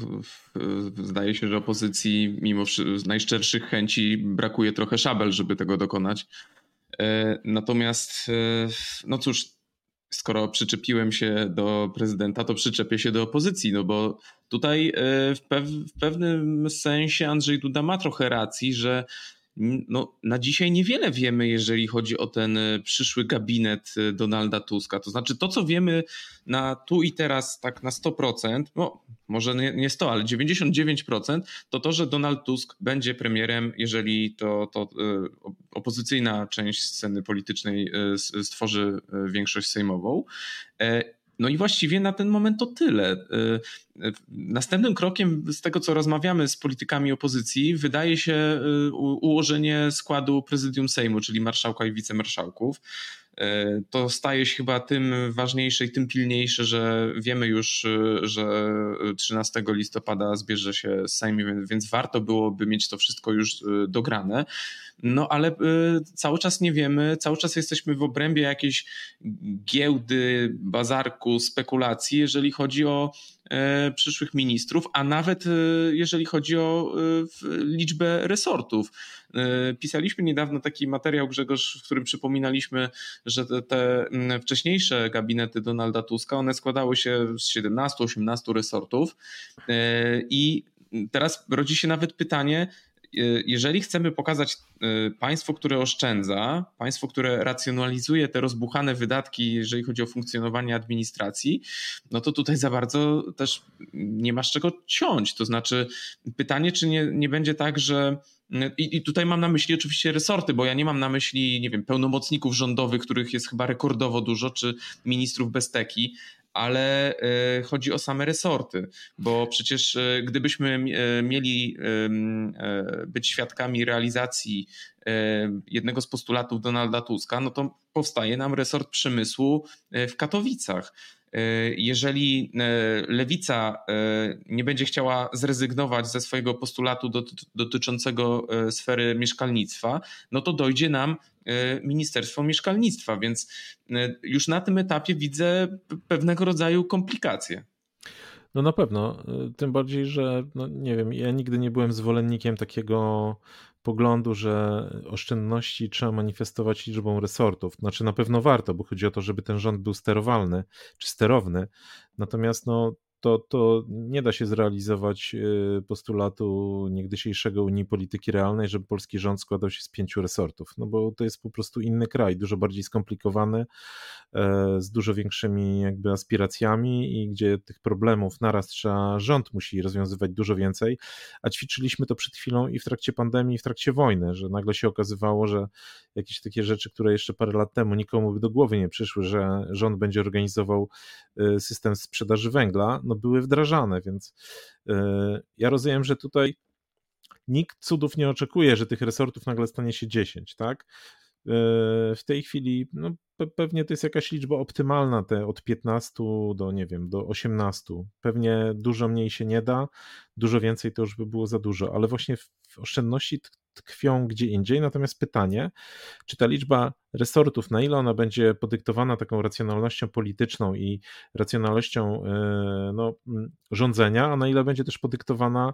zdaje się, że opozycji mimo najszczerszych chęci brakuje trochę szabel, żeby tego dokonać. E, natomiast, e, no cóż, skoro przyczepiłem się do prezydenta, to przyczepię się do opozycji, no bo tutaj e, w, pew w pewnym sensie Andrzej Duda ma trochę racji, że no, na dzisiaj niewiele wiemy, jeżeli chodzi o ten e, przyszły gabinet e, Donalda Tuska. To znaczy, to co wiemy na tu i teraz, tak na 100%, no może nie, nie 100, ale 99%, to to, że Donald Tusk będzie premierem, jeżeli to, to e, opozycyjna część sceny politycznej stworzy większość sejmową. No i właściwie na ten moment to tyle. Y, y, następnym krokiem z tego, co rozmawiamy z politykami opozycji, wydaje się y, ułożenie składu prezydium Sejmu, czyli marszałka i wicemarszałków. E, to staje się chyba tym ważniejsze i tym pilniejsze, że wiemy już, e, że 13 listopada zbierze się Sejm, więc warto byłoby mieć to wszystko już e, dograne. No ale cały czas nie wiemy, cały czas jesteśmy w obrębie jakiejś giełdy, bazarku, spekulacji, jeżeli chodzi o przyszłych ministrów, a nawet jeżeli chodzi o liczbę resortów. Pisaliśmy niedawno taki materiał, Grzegorz, w którym przypominaliśmy, że te, te wcześniejsze gabinety Donalda Tuska, one składały się z 17-18 resortów e, i teraz rodzi się nawet pytanie, e, jeżeli chcemy pokazać e, państwo, które oszczędza, państwo, które racjonalizuje te rozbuchane wydatki, jeżeli chodzi o funkcjonowanie administracji, no to tutaj za bardzo też nie masz czego ciąć. To znaczy, pytanie, czy nie, nie będzie tak, że i, I, tutaj mam na myśli oczywiście resorty, bo ja nie mam na myśli, nie wiem, pełnomocników rządowych, których jest chyba rekordowo dużo, czy ministrów bez teki, ale e, chodzi o same resorty, bo przecież e, gdybyśmy e, mieli być świadkami realizacji jednego z postulatów Donalda Tuska, no to powstaje nam resort przemysłu w Katowicach. E, jeżeli e, lewica e, nie będzie chciała zrezygnować ze swojego postulatu dotyczącego sfery mieszkalnictwa, no to dojdzie nam Ministerstwo Mieszkalnictwa, więc już na tym etapie widzę pewnego rodzaju komplikacje. No na pewno, tym bardziej, że no nie wiem, ja nigdy nie byłem zwolennikiem takiego poglądu, że oszczędności trzeba manifestować liczbą resortów. Znaczy na pewno warto, bo chodzi o to, żeby ten rząd był sterowalny czy sterowny. Natomiast no, to, to nie da się zrealizować y, postulatu niegdysiejszego Unii Polityki Realnej, żeby polski rząd składał się z pięciu resortów, no bo to jest po prostu inny kraj, dużo bardziej skomplikowany, e, z dużo większymi jakby aspiracjami i gdzie tych problemów naraz trzeba, rząd musi rozwiązywać dużo więcej, a ćwiczyliśmy to przed chwilą i w trakcie pandemii, i w trakcie wojny, że nagle się okazywało, że jakieś takie rzeczy, które jeszcze parę lat temu nikomu by do głowy nie przyszły, że rząd będzie organizował y, system sprzedaży węgla, no były wdrażane, więc y, ja rozumiem, że tutaj nikt cudów nie oczekuje, że tych resortów nagle stanie się 10, tak? Y, w tej chwili no, pewnie to jest jakaś liczba optymalna, te od 15 do, nie wiem, do 18. Pewnie dużo mniej się nie da, dużo więcej to już by było za dużo, ale właśnie w oszczędności tkwią gdzie indziej. Natomiast pytanie, czy ta liczba resortów, na ile ona będzie podyktowana taką racjonalnością polityczną i racjonalnością no, rządzenia, a na ile będzie też podyktowana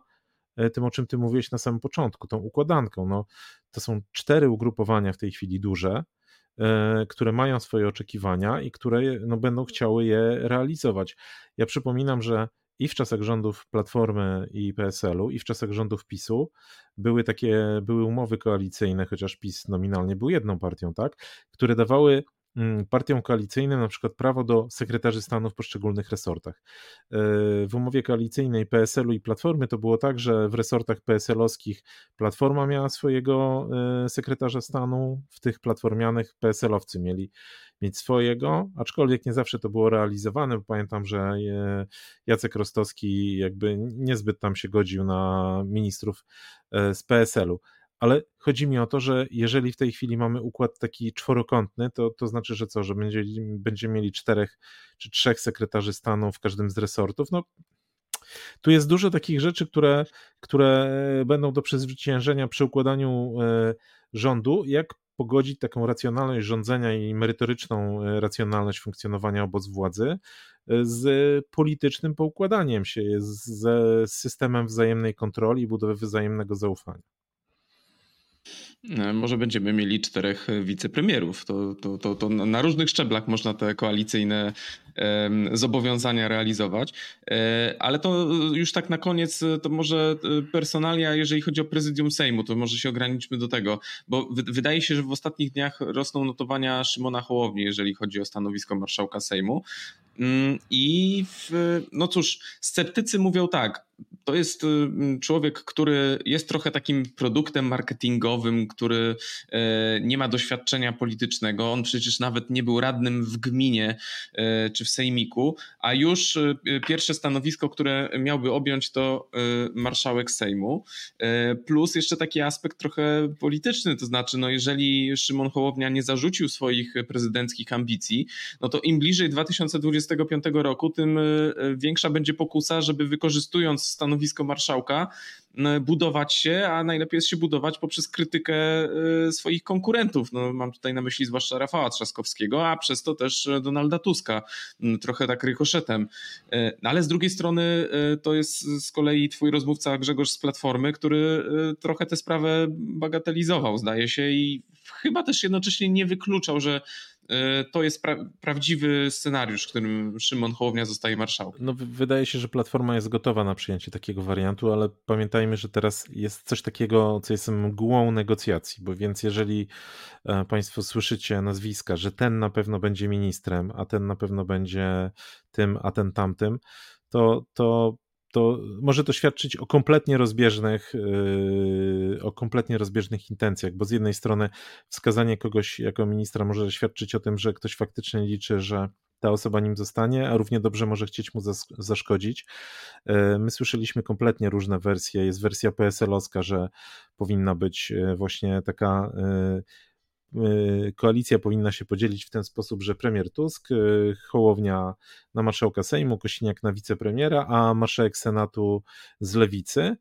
tym, o czym ty mówiłeś na samym początku, tą układanką. No, to są cztery ugrupowania w tej chwili duże, E, które mają swoje oczekiwania i które no, będą chciały je realizować. Ja przypominam, że i w czasach rządów Platformy i PSL-u, i w czasach rządów PiSu były takie, były umowy koalicyjne, chociaż PiS nominalnie był jedną partią, tak, które dawały partiom koalicyjnym na przykład prawo do sekretarzy stanu w poszczególnych resortach. E, w umowie koalicyjnej PSL-u i Platformy to było tak, że w resortach PSL-owskich Platforma miała swojego e, sekretarza stanu, w tych platformianych PSL-owcy mieli mieć swojego, aczkolwiek nie zawsze to było realizowane, bo pamiętam, że e, Jacek Rostowski jakby niezbyt tam się godził na ministrów z PSL-u ale chodzi mi o to, że jeżeli w tej chwili mamy układ taki czworokątny, to, to znaczy, że co, że będzie, będziemy mieli czterech czy trzech sekretarzy stanu w każdym z resortów. No, tu jest dużo takich rzeczy, które, które będą do przezwyciężenia przy układaniu e, rządu, jak pogodzić taką racjonalność rządzenia i merytoryczną e, racjonalność funkcjonowania obozu władzy e, z politycznym poukładaniem się, z systemem wzajemnej kontroli i budowy wzajemnego zaufania. E, może będziemy mieli czterech wicepremierów. To, to, to, to na różnych szczeblach można te koalicyjne zobowiązania realizować. E, ale to już tak na koniec, to może e, personalia, jeżeli chodzi o prezydium Sejmu, to może się ograniczmy do tego, bo wydaje się, że w ostatnich dniach rosną notowania Szymona Hołowni, jeżeli chodzi o stanowisko marszałka Sejmu. Mm, I w, no cóż, sceptycy mówią tak, to jest y, człowiek, który jest trochę takim produktem marketingowym, który e, nie ma doświadczenia politycznego. On przecież nawet nie był radnym w gminie e, czy w sejmiku, a już y, pierwsze stanowisko, które miałby objąć, to y, marszałek Sejmu. E, plus jeszcze taki aspekt trochę polityczny, to znaczy, no jeżeli Szymon Hołownia nie zarzucił swoich prezydenckich ambicji, no to im bliżej 2025 roku, tym większa będzie pokusa, żeby wykorzystując stanowisko marszałka, budować się, a najlepiej jest się budować poprzez krytykę y, swoich konkurentów. No, mam tutaj na myśli zwłaszcza Rafała Trzaskowskiego, a przez to też Donalda Tuska, trochę tak rykoszetem. Y, ale z drugiej strony y, to jest z kolei twój rozmówca Grzegorz z Platformy, który trochę tę sprawę bagatelizował, zdaje się, i chyba też jednocześnie nie wykluczał, że to jest pra prawdziwy scenariusz, w którym Szymon Hołownia zostaje marszałkiem. No, wydaje się, że Platforma jest gotowa na przyjęcie takiego wariantu, ale pamiętajmy, że teraz jest coś takiego, co jest mgłą negocjacji, bo więc jeżeli e, Państwo słyszycie nazwiska, że ten na pewno będzie ministrem, a ten na pewno będzie tym, a ten tamtym, to, to to może to świadczyć o kompletnie rozbieżnych, yy, o kompletnie rozbieżnych intencjach, bo z jednej strony wskazanie kogoś jako ministra może świadczyć o tym, że ktoś faktycznie liczy, że ta osoba nim zostanie, a równie dobrze może chcieć mu zaszkodzić. Yy, my słyszeliśmy kompletnie różne wersje. Jest wersja PSL-owska, że powinna być yy, właśnie taka koalicja powinna się podzielić w ten sposób, że premier Tusk, y, Hołownia na marszałka Sejmu, Kosiniak na wicepremiera, a marszałek Senatu z lewicy.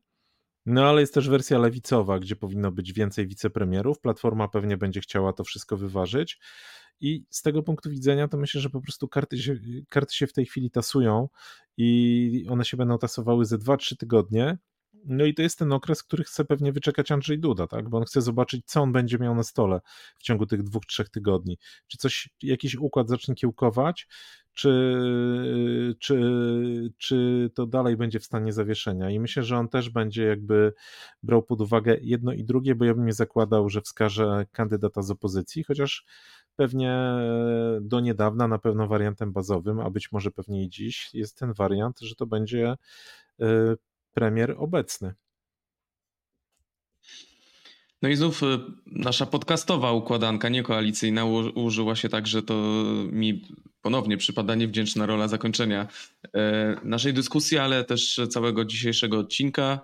No ale jest też wersja lewicowa, gdzie powinno być więcej wicepremierów. Platforma pewnie będzie chciała to wszystko wyważyć. I z tego punktu widzenia to myślę, że po prostu karty się, karty się w tej chwili tasują i one się będą tasowały ze 2-3 tygodnie. No i to jest ten okres, który chce pewnie wyczekać Andrzej Duda, tak? Bo on chce zobaczyć, co on będzie miał na stole w ciągu tych dwóch, trzech tygodni. Czy coś, jakiś układ zacznie kiełkować, czy, czy, czy to dalej będzie w stanie zawieszenia. I myślę, że on też będzie jakby brał pod uwagę jedno i drugie, bo ja bym nie zakładał, że wskaże kandydata z opozycji, chociaż pewnie do niedawna na pewno wariantem bazowym, a być może pewnie i dziś jest ten wariant, że to będzie y, premier obecny. No i znów y, nasza podcastowa układanka niekoalicyjna użyła się tak, że to mi ponownie przypada niewdzięczna rola zakończenia e, naszej dyskusji, ale też całego dzisiejszego odcinka.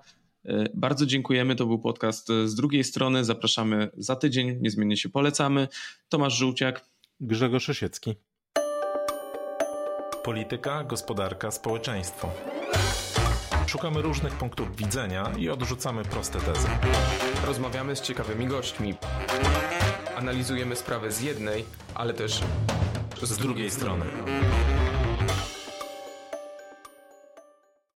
E, bardzo dziękujemy. To był podcast z drugiej strony. Zapraszamy za tydzień. Niezmiennie się polecamy. Tomasz Żółciak. Grzegorz Osiecki. Polityka, gospodarka, społeczeństwo. Szukamy różnych punktów widzenia i odrzucamy proste tezy. Rozmawiamy z ciekawymi gośćmi. Analizujemy sprawy z jednej, ale też z drugiej strony.